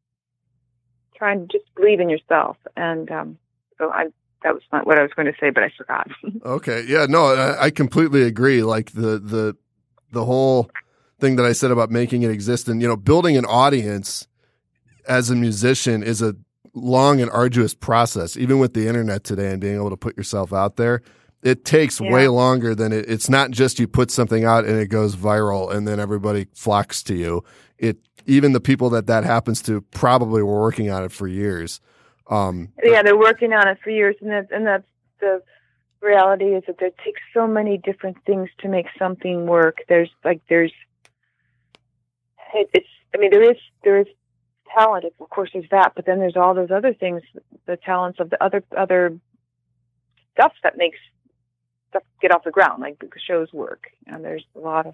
trying to just believe in yourself. And um, so I that was not what I was going to say, but I forgot. [laughs] okay, yeah, no, I, I, completely agree. Like the the the whole thing that I said about making it exist and you know building an audience as a musician is a long and arduous process. Even with the internet today and being able to put yourself out there, it takes yeah. way longer than it, it's not just you put something out and it goes viral and then everybody flocks to you. It even the people that that happens to probably were working on it for years. Um, yeah, they're working on it for years, and that, and that's the reality is that there takes so many different things to make something work. There's like there's it, it's I mean there is there is talent, of course there's that, but then there's all those other things, the talents of the other other stuff that makes stuff get off the ground, like the shows work. And there's a lot of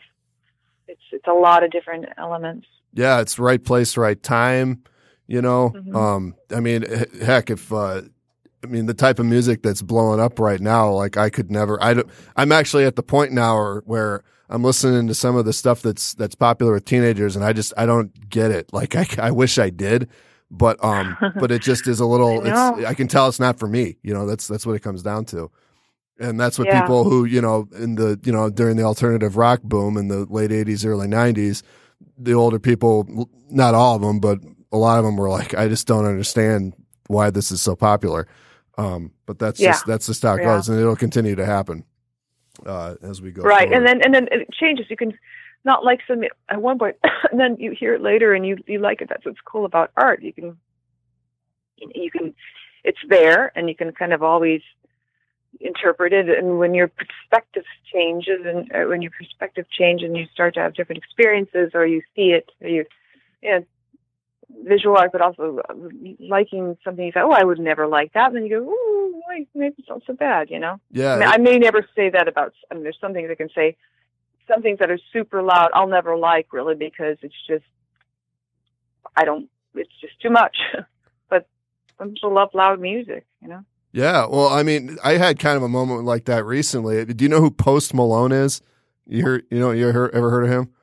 it's it's a lot of different elements. Yeah, it's right place, right time. You know, mm-hmm. um, I mean, heck, if uh, I mean the type of music that's blowing up right now, like I could never. I don't, I'm actually at the point now where I'm listening to some of the stuff that's that's popular with teenagers, and I just I don't get it. Like I, I wish I did, but um, [laughs] but it just is a little. I it's I can tell it's not for me. You know, that's that's what it comes down to. And that's what yeah. people who, you know, in the, you know, during the alternative rock boom in the late 80s, early 90s, the older people, not all of them, but a lot of them were like, I just don't understand why this is so popular. Um, but that's yeah. just, that's just how it yeah. goes and it'll continue to happen, uh, as we go. Right. Forward. And then, and then it changes. You can not like something at one point, [coughs] and then you hear it later and you, you like it. That's what's cool about art. You can, you can, it's there and you can kind of always, interpreted and when your perspective changes and uh, when your perspective changes and you start to have different experiences or you see it or you, you know, visual art but also uh, liking something you say oh i would never like that and then you go oh maybe it's not so bad you know yeah I, mean, I may never say that about i mean there's some things i can say some things that are super loud i'll never like really because it's just i don't it's just too much [laughs] but some people love loud music you know yeah, well, I mean, I had kind of a moment like that recently. Do you know who Post Malone is? You heard, you know, you ever heard of him?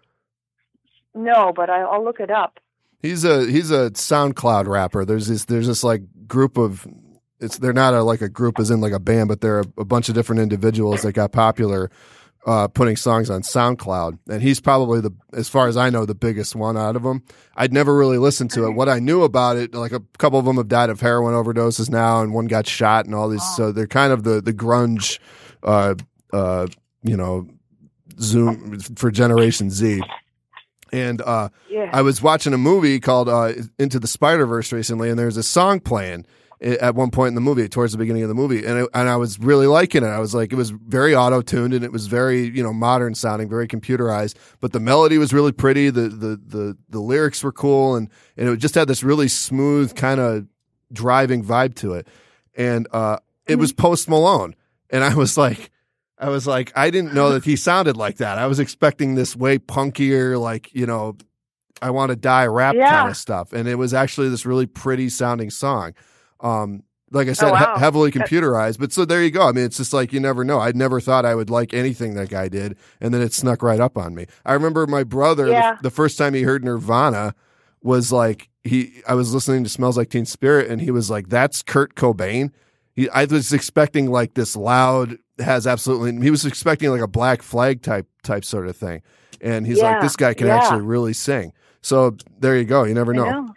No, but I, will look it up. He's a he's a SoundCloud rapper. There's this there's this like group of it's they're not a, like a group as in like a band, but they're a, a bunch of different individuals that got popular uh, putting songs on SoundCloud, and he's probably the, as far as I know, the biggest one out of them. I'd never really listened to it. What I knew about it, like a couple of them have died of heroin overdoses now, and one got shot, and all these. Oh. So they're kind of the the grunge, uh, uh, you know, Zoom for Generation Z. And uh, yeah. I was watching a movie called uh, Into the Spider Verse recently, and there's a song playing at one point in the movie, towards the beginning of the movie, and it, and I was really liking it. I was like, it was very auto tuned and it was very you know modern sounding, very computerized, but the melody was really pretty. The the the the lyrics were cool, and and it just had this really smooth kind of driving vibe to it. And uh, it was mm-hmm. Post Malone, and I was like. I was like, I didn't know that he sounded like that. I was expecting this way punkier, like, you know, I want to die rap yeah. kind of stuff. And it was actually this really pretty sounding song. Um, like I said, oh, wow. he- heavily computerized. But so there you go. I mean, it's just like you never know. I never thought I would like anything that guy did, and then it snuck right up on me. I remember my brother yeah. the, the, first time he heard Nirvana was like he. I was listening to Smells Like Teen Spirit, and he was like, "That's Kurt Cobain." He, I was expecting like this loud, has absolutely. He was expecting like a Black Flag type type sort of thing, and he's yeah. like, "This guy can yeah. actually really sing." So there you go. You never know. know.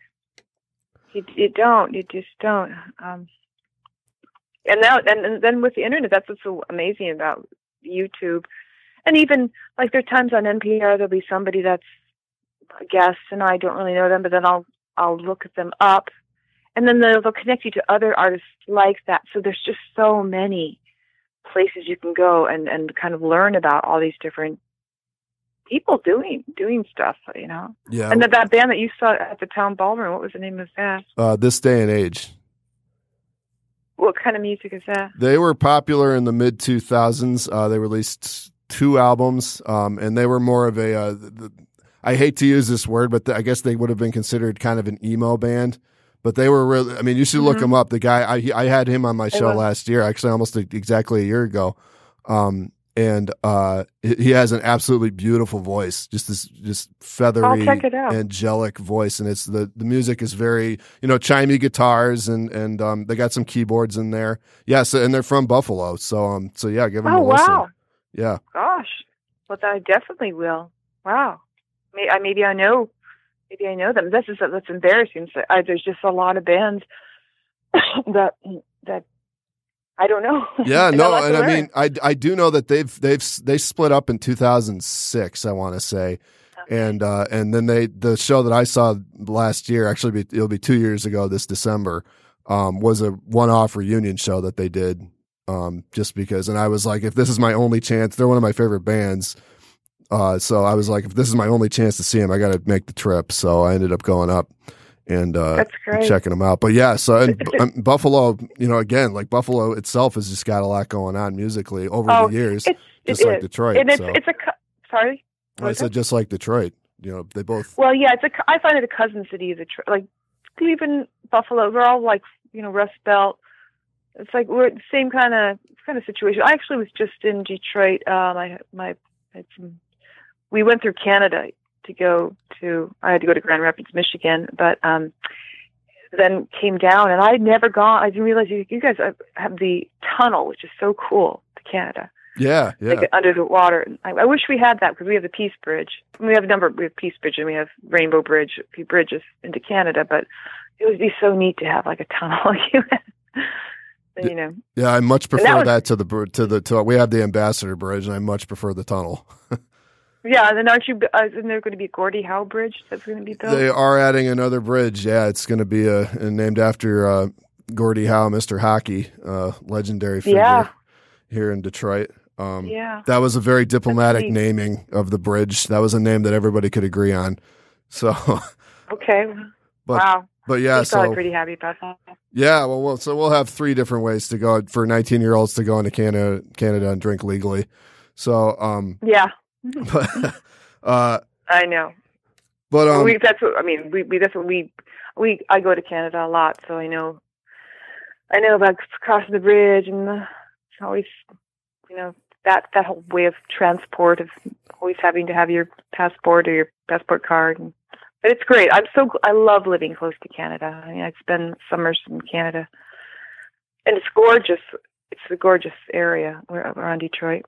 You, you don't. You just don't. Um, and now, and, and then with the internet, that's what's so amazing about YouTube. And even like there are times on NPR there'll be somebody that's a guest, and I don't really know them, but then I'll I'll look at them up, and then they'll, they'll connect you to other artists like that. So there's just so many places you can go and and kind of learn about all these different people doing doing stuff, you know. Yeah. And that that band that you saw at the town ballroom, what was the name of that? Uh, this day and age. What kind of music is that? They were popular in the mid 2000s. Uh, they released two albums, um, and they were more of a. Uh, the, I hate to use this word, but the, I guess they would have been considered kind of an emo band. But they were really. I mean, you should look Mhm. him up. The guy I he- I had him on my show last year, actually, almost exactly a year ago. Um, and uh, he has an absolutely beautiful voice, just this just feathery, check it out. angelic voice, and it's the the music is very you know chimey guitars and and um, they got some keyboards in there. Yes, and they're from Buffalo, so um so yeah, give them Oh a listen. wow, Yeah, gosh. Well, I definitely will. Wow. I- Maybe I know. Maybe I know them. This is that's embarrassing. So I, there's just a lot of bands [coughs] that that I don't know. [laughs] yeah, no, and I mean I I do know that they've they've they split up in 2006, I want to say. And uh, and then they the show that I saw last year actually be, it'll be two years ago this December um, was a one off reunion show that they did um, just because and I was like if this is my only chance they're one of my favorite bands uh, so I was like if this is my only chance to see him, I got to make the trip so I ended up going up and uh, checking them out but yeah so and, [laughs] um, Buffalo you know again like Buffalo itself has just got a lot going on musically over Oh, the years It's just like is. Detroit and it's so it's a co- sorry. I said just like Detroit you know they both Well, yeah, it's a. I find it a cousin city of Detroit. Like Cleveland, Buffalo, we're all like you know Rust Belt. It's like we're the same kind of kind of situation. I actually was just in Detroit. Um, I my I had some. We went through Canada to go to. I had to go to Grand Rapids, Michigan, but um, then came down, and I'd never gone. I didn't realize you, you guys have the tunnel, which is so cool to Canada yeah yeah like under the water. I, I wish we had that because we have the Peace Bridge. We have a number. We have Peace Bridge and we have Rainbow Bridge, a few bridges into Canada. But it would be so neat to have like a tunnel, [laughs] you. Know, Yeah, I much prefer that that, to the to the to we have the Ambassador Bridge, and I much prefer the tunnel. [laughs] yeah. And then aren't you? Uh, isn't there going to be Gordie Howe Bridge that's going to be built? They are adding another bridge. Yeah, it's going to be a, named after uh, Gordie Howe, Mister Hockey, uh, legendary figure Yeah. here in Detroit. Um, yeah. That was a very diplomatic naming of the bridge. That was a name that everybody could agree on. So, [laughs] Okay. But- wow. but yeah, so pretty happy about that. yeah, well, well, so we'll have three different ways to go for 19 year olds to go into Canada, Canada and drink legally. So, um, Yeah. [laughs] but, uh, I know. but um, we that's what I mean. We we that's what we we I go to Canada a lot, so I know I know about crossing the bridge and the, it's always you know that that whole way of transport of always having to have your passport or your passport card. And, but it's great. I'm so I love living close to Canada. I mean, I spend summers in Canada, and it's gorgeous. It's a gorgeous area around Detroit.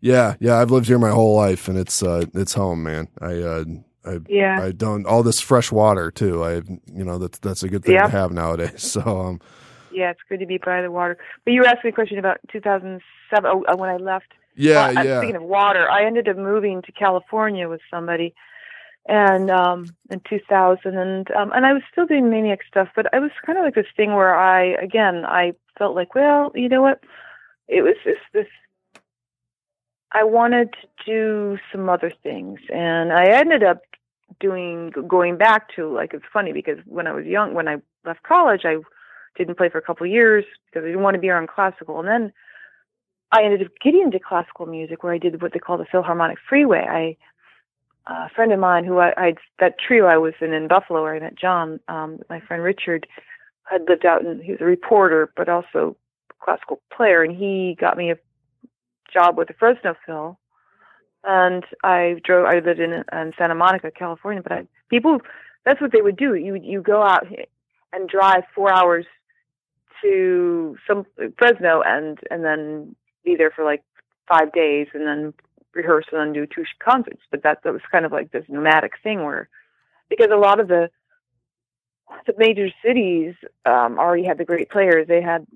Yeah, yeah, I've lived here my whole life, and it's uh, it's home, man. I uh, I Yeah. I don't all this fresh water too. I you know that's that's a good thing Yeah. to have nowadays. [laughs] So um, Yeah, it's good to be by the water. But you were asking a question about 2007 oh, uh, when I left. yeah, Well, yeah, Speaking of water, I ended up moving to California with somebody, and um, in 2000, and um, and I was still doing maniac stuff, but I was kind of like this thing where I, again, I felt like, well, you know what? It was just this. I wanted to do some other things, and I ended up doing going back to like it's funny because when I was young, when I left college, I didn't play for a couple of years because I didn't want to be around classical, and then I ended up getting into classical music where I did what they call the Philharmonic Freeway. I a friend of mine who I, I that trio I was in in Buffalo where I met John, um, my friend Richard, had lived out and he was a reporter but also classical player, and he got me a job with the Fresno Phil. And I drove. I lived in, in Santa Monica, California. But I, people, that's what they would do. You you go out and drive four hours to some Fresno and and then be there for like five days and then rehearse and then do two concerts. But that that was kind of like this nomadic thing where because a lot of the the major cities um, already had the great players. They had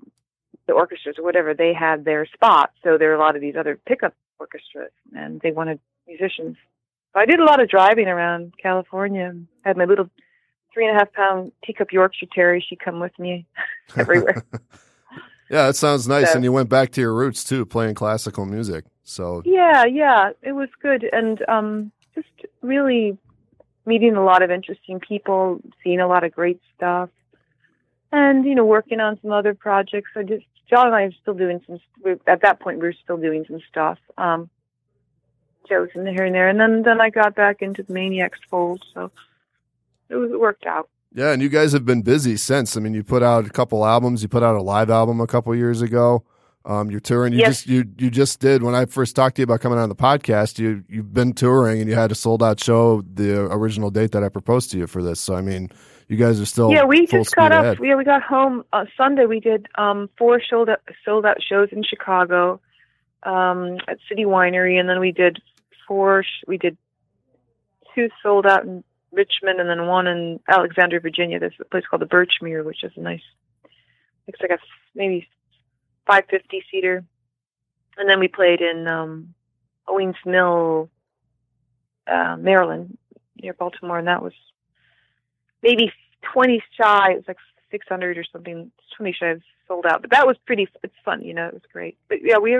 the orchestras or whatever. They had their spots. So there are a lot of these other pickup orchestras, and they wanted musicians. So I did a lot of driving around California. I Had my little three and a half pound teacup Yorkshire Terrier. She come with me [laughs] everywhere. [laughs] yeah, that sounds nice. So- and you went back to your roots too, playing classical music. So Yeah, yeah, it was good, and um, just really meeting a lot of interesting people, seeing a lot of great stuff, and you know, working on some other projects. I just John and I are still doing some. At that point, we were still doing some stuff, um, shows in here and there, and then then I got back into the Maniacs fold, so it was it worked out. yeah, and you guys have been busy since. I mean, you put out a couple albums. You put out a live album a couple years ago. Um, you're touring. You Yes. just you you just did when I first talked to you about coming on the podcast. You you've been touring and you had a sold out show the original date that I proposed to you for this. So I mean, you guys are still yeah, we just got up. ahead. Yeah, we got home uh, Sunday. We did um, four sold out, sold out shows in Chicago um, at City Winery, and then we did four. Sh- we did two sold out in Richmond, and then one in Alexandria, Virginia. There's a place called the Birchmere, which is a nice. Looks like a maybe 550 seater, and then we played in um, Owings Mill, uh, Maryland, near Baltimore, and that was maybe 20 shy. It was like 600 or something. 20 shy sold out, but that was pretty. It's fun, you know. It was great. But yeah, we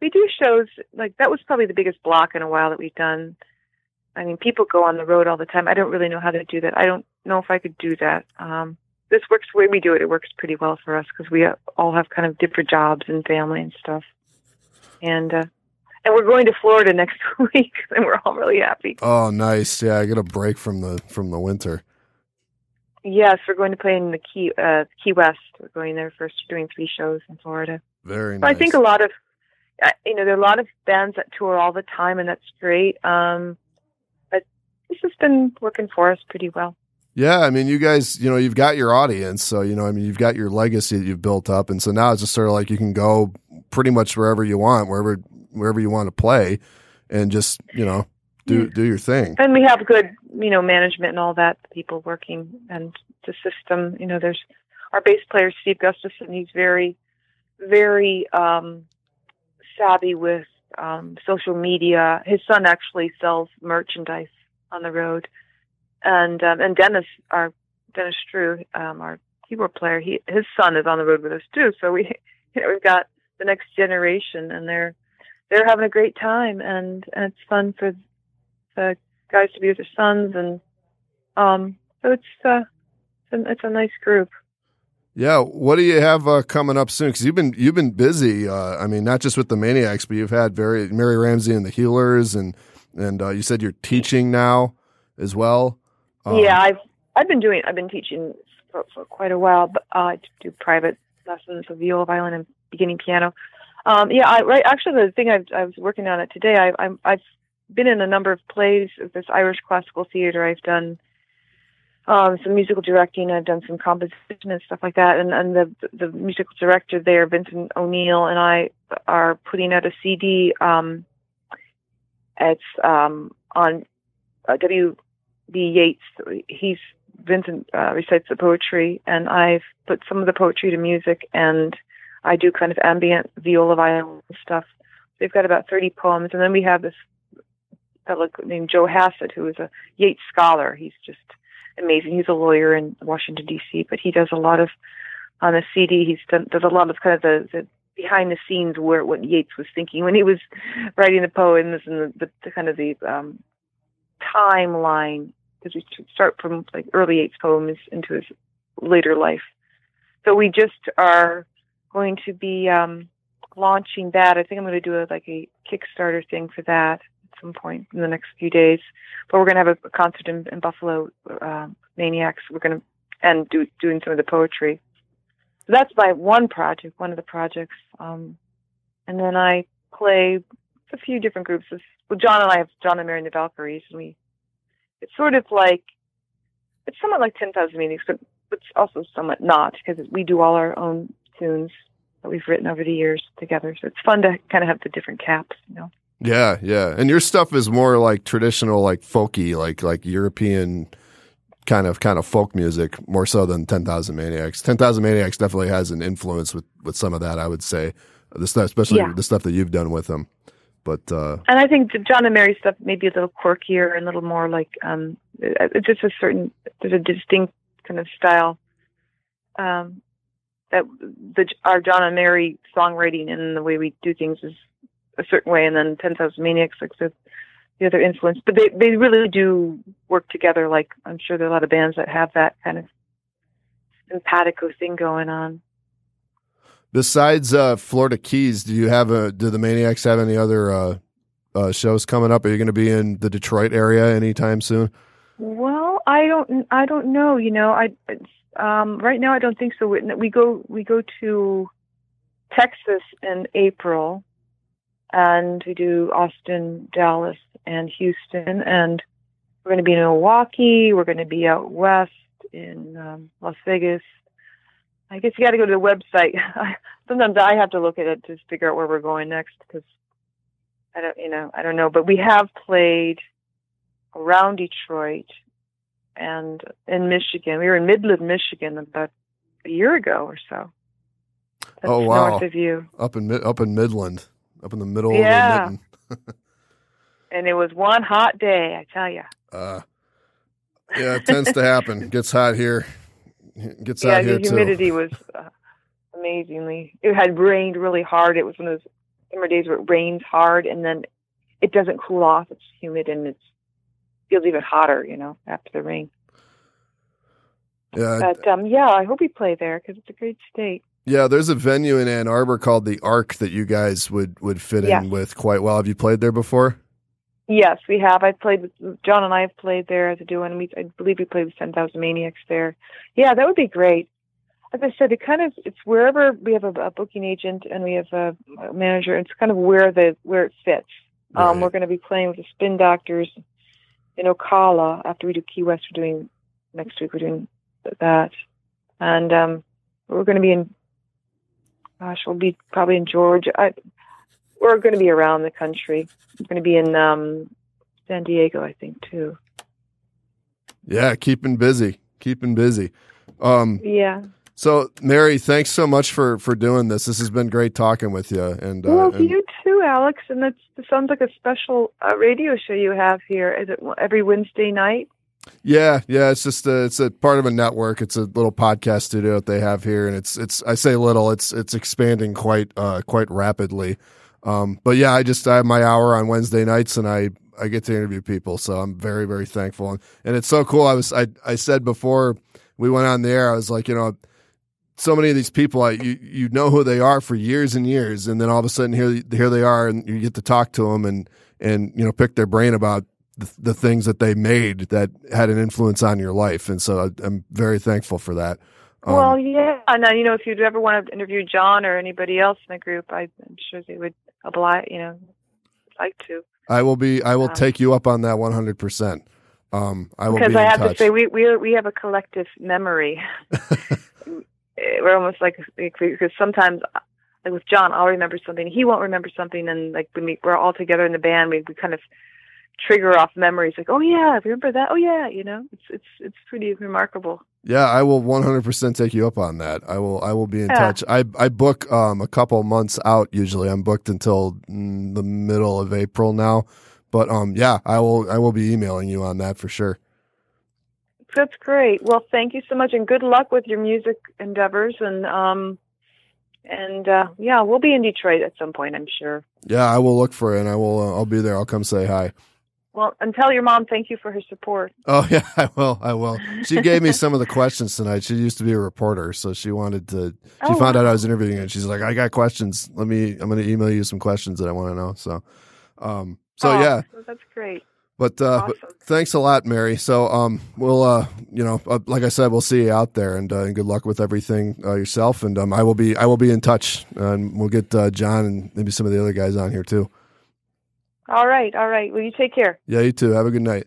we do shows like that was probably the biggest block in a while that we've done. I mean, people go on the road all the time. I don't really know how to do that. I don't know if I could do that. Um, this works the way we do it. It works pretty well for us because we all have kind of different jobs and family and stuff. And uh, and we're going to Florida [laughs] next [laughs] week, and we're all really happy. Oh, nice. Yeah, I get a break from the from the winter. Yes, we're going to play in the Key uh, Key West. We're going there first, doing three shows in Florida. Very So nice. I think a lot of, uh, you know, there are a lot of bands that tour all the time, and that's great. Um, but this has been working for us pretty well. Yeah, I mean, you guys, you know, you've got your audience, so you know, I mean, you've got your legacy that you've built up, and so now it's just sort of like you can go pretty much wherever you want, wherever wherever you want to play, and just you know do do your thing. And we have good, you know, management and all that, people working, and the system. You know, there's our bass player Steve Gustafson. He's very, very um, savvy with um, social media. His son actually sells merchandise on the road, and um, and Dennis, our Dennis Drew, um, our keyboard player, he his son is on the road with us too. So we, [laughs] you know, we've got the next generation, and they're they're having a great time, and and it's fun for the guys to be with their sons, and um, so it's uh, it's a, it's a nice group. Yeah, what do you have uh, coming up soon? Because you've been you've been busy. Uh, I mean, not just with the Maniacs, but you've had very Mary Ramsey and the Healers, and and uh, you said you're teaching now as well. Um, yeah, I've I've been doing I've been teaching for, for quite a while, but uh, I do private lessons of viola, violin, and beginning piano. Um, yeah, I right actually the thing I've, I was working on it today. I, I'm I've been in a number of plays of this Irish classical theater. I've done um, some musical directing. I've done some composition and stuff like that. And and the the musical director there, Vincent O'Neill, and I are putting out a CD. Um, it's um, on uh, W. B. Yeats. He's Vincent uh, recites the poetry, and I've put some of the poetry to music, and I do kind of ambient viola violin stuff. They've got about 30 poems, and then we have this fellow named Joe Hassett, who is a Yeats scholar. He's just amazing. He's a lawyer in Washington D.C., but he does a lot of on the CD. He's done does a lot of kind of the, the behind the scenes where what Yeats was thinking when he was writing the poems and the, the, the kind of the um, timeline because we start from like early Yeats poems into his later life. So we just are going to be um, launching that. I think I'm going to do a, like a Kickstarter thing for that at some point in the next few days. But we're going to have a, concert in, in Buffalo, uh, Maniacs. We're going to and do doing some of the poetry. So that's my one project, one of the projects. Um, and then I play a few different groups. Well, John and I have John and Mary and the Valkyries, and we it's sort of like it's somewhat like 10,000 Maniacs, but it's also somewhat not because we do all our own tunes that we've written over the years together. So it's fun to kind of have the different caps, you know. Yeah, yeah. And your stuff is more like traditional, like folky, like like European kind of kind of folk music more so than Ten Thousand Maniacs. Ten Thousand Maniacs definitely has an influence with with some of that. I would say the stuff, especially Yeah. the stuff that you've done with them. But uh, And I think the John and Mary stuff maybe a little quirkier and a little more like um, it's just a certain there's a distinct kind of style um, that the our John and Mary songwriting and the way we do things is a certain way, and then Ten Thousand Maniacs like the the other influence. But they they really do work together. Like I'm sure there are a lot of bands that have that kind of simpatico thing going on. besides uh, Florida Keys, do you have a? Do the Maniacs have any other uh, uh, shows coming up? Are you going to be in the Detroit area anytime soon? Well, I don't. I don't know. You know, I um, right now I don't think so. We, we go we go to Texas in April, and we do Austin, Dallas, and Houston, and we're going to be in Milwaukee. We're going to be out west in um, Las Vegas. I guess you got to go to the website. [laughs] Sometimes I have to look at it to figure out where we're going next because I don't, you know, I don't know. But we have played around Detroit and in Michigan. We were in Midland, Michigan about a year ago or so. That's Oh, wow. North of you. Up in up in Midland, up in the middle Yeah. of the mitten. [laughs] And it was one hot day, I tell you. Uh, yeah, it tends to happen. [laughs] Gets hot here. Gets yeah, hot here the too. humidity was uh, amazingly. It had rained really hard. It was one of those summer days where it rains hard and then it doesn't cool off. It's humid and it feels even hotter, you know, after the rain. Yeah, But um, yeah, I hope we play there because it's a great state. Yeah. There's a venue in Ann Arbor called the Ark that you guys would would fit Yes. in with quite well. Have you played there before? Yes, we have. I played with John and I have played there as a duo, and we I believe we played with Ten Thousand Maniacs there. Yeah, that would be great. As I said, it kind of it's wherever we have a, a booking agent and we have a, a manager. It's kind of where the where it fits. Um, we're going to be playing with the Spin Doctors in Ocala after we do Key West. We're doing next week. We're doing that, and um, we're going to be in. Gosh, we'll be probably in Georgia. I, we're going to be around the country. We're going to be in um, San Diego, I think, too. Yeah, keeping busy, keeping busy. Um, Yeah. so Mary, thanks so much for for doing this. This has been great talking with you. And, uh, well, and- you too, Alex. And that's, it sounds like a special uh, radio show you have here. Is it every Wednesday night? Yeah, yeah, it's just a, it's a part of a network. It's a little podcast studio that they have here, and it's it's I say little, it's it's expanding quite uh quite rapidly. Um, but yeah, I just I have my hour on Wednesday nights, and I I get to interview people, so I'm very very thankful, and, and it's so cool. I was I I said before we went on the air, I was like, you know, so many of these people, I, you you know who they are for years and years, and then all of a sudden here here they are, and you get to talk to them and and you know pick their brain about the, the things that they made that had an influence on your life, and so I, I'm very thankful for that. Um, well, yeah. And uh, you know, if you'd ever want to interview John or anybody else in the group, I, I'm sure they would oblige. You know, like to. I will be. I will um, take you up on that 100. percent Um, I will because be I have touch. to say we we we have a collective memory. [laughs] We're almost like because sometimes, like with John, I'll remember something, he won't remember something, and like when we, we're all together in the band, we we kind of trigger off memories like, oh yeah, remember that? Oh yeah, you know, it's it's it's pretty remarkable. Yeah, I will 100% take you up on that. I will I will be in Yeah. touch. I I book um a couple months out usually. I'm booked until mm, the middle of April now. But um yeah, I will I will be emailing you on that for sure. That's great. Well, thank you so much, and good luck with your music endeavors. And um, and uh, yeah, we'll be in Detroit at some point, I'm sure. Yeah, I will look for it and I will uh, I'll be there. I'll come say hi. Well, and tell your mom thank you for her support. Oh [laughs] yeah, I will. I will. She gave me some of the questions tonight. She used to be a reporter, so she wanted to. She Oh, found wow. out I was interviewing, and she's like, "I got questions. Let me. I'm going to email you some questions that I want to know." So, um, so Oh, yeah. that's great. But uh, but thanks a lot, Mary. So um, we'll uh, you know, uh, like I said, we'll see you out there, and, uh, and good luck with everything uh, yourself. And um, I will be I will be in touch, and we'll get uh, John and maybe some of the other guys on here too. All right, all right. Well, you take care. Yeah, you too. Have a good night.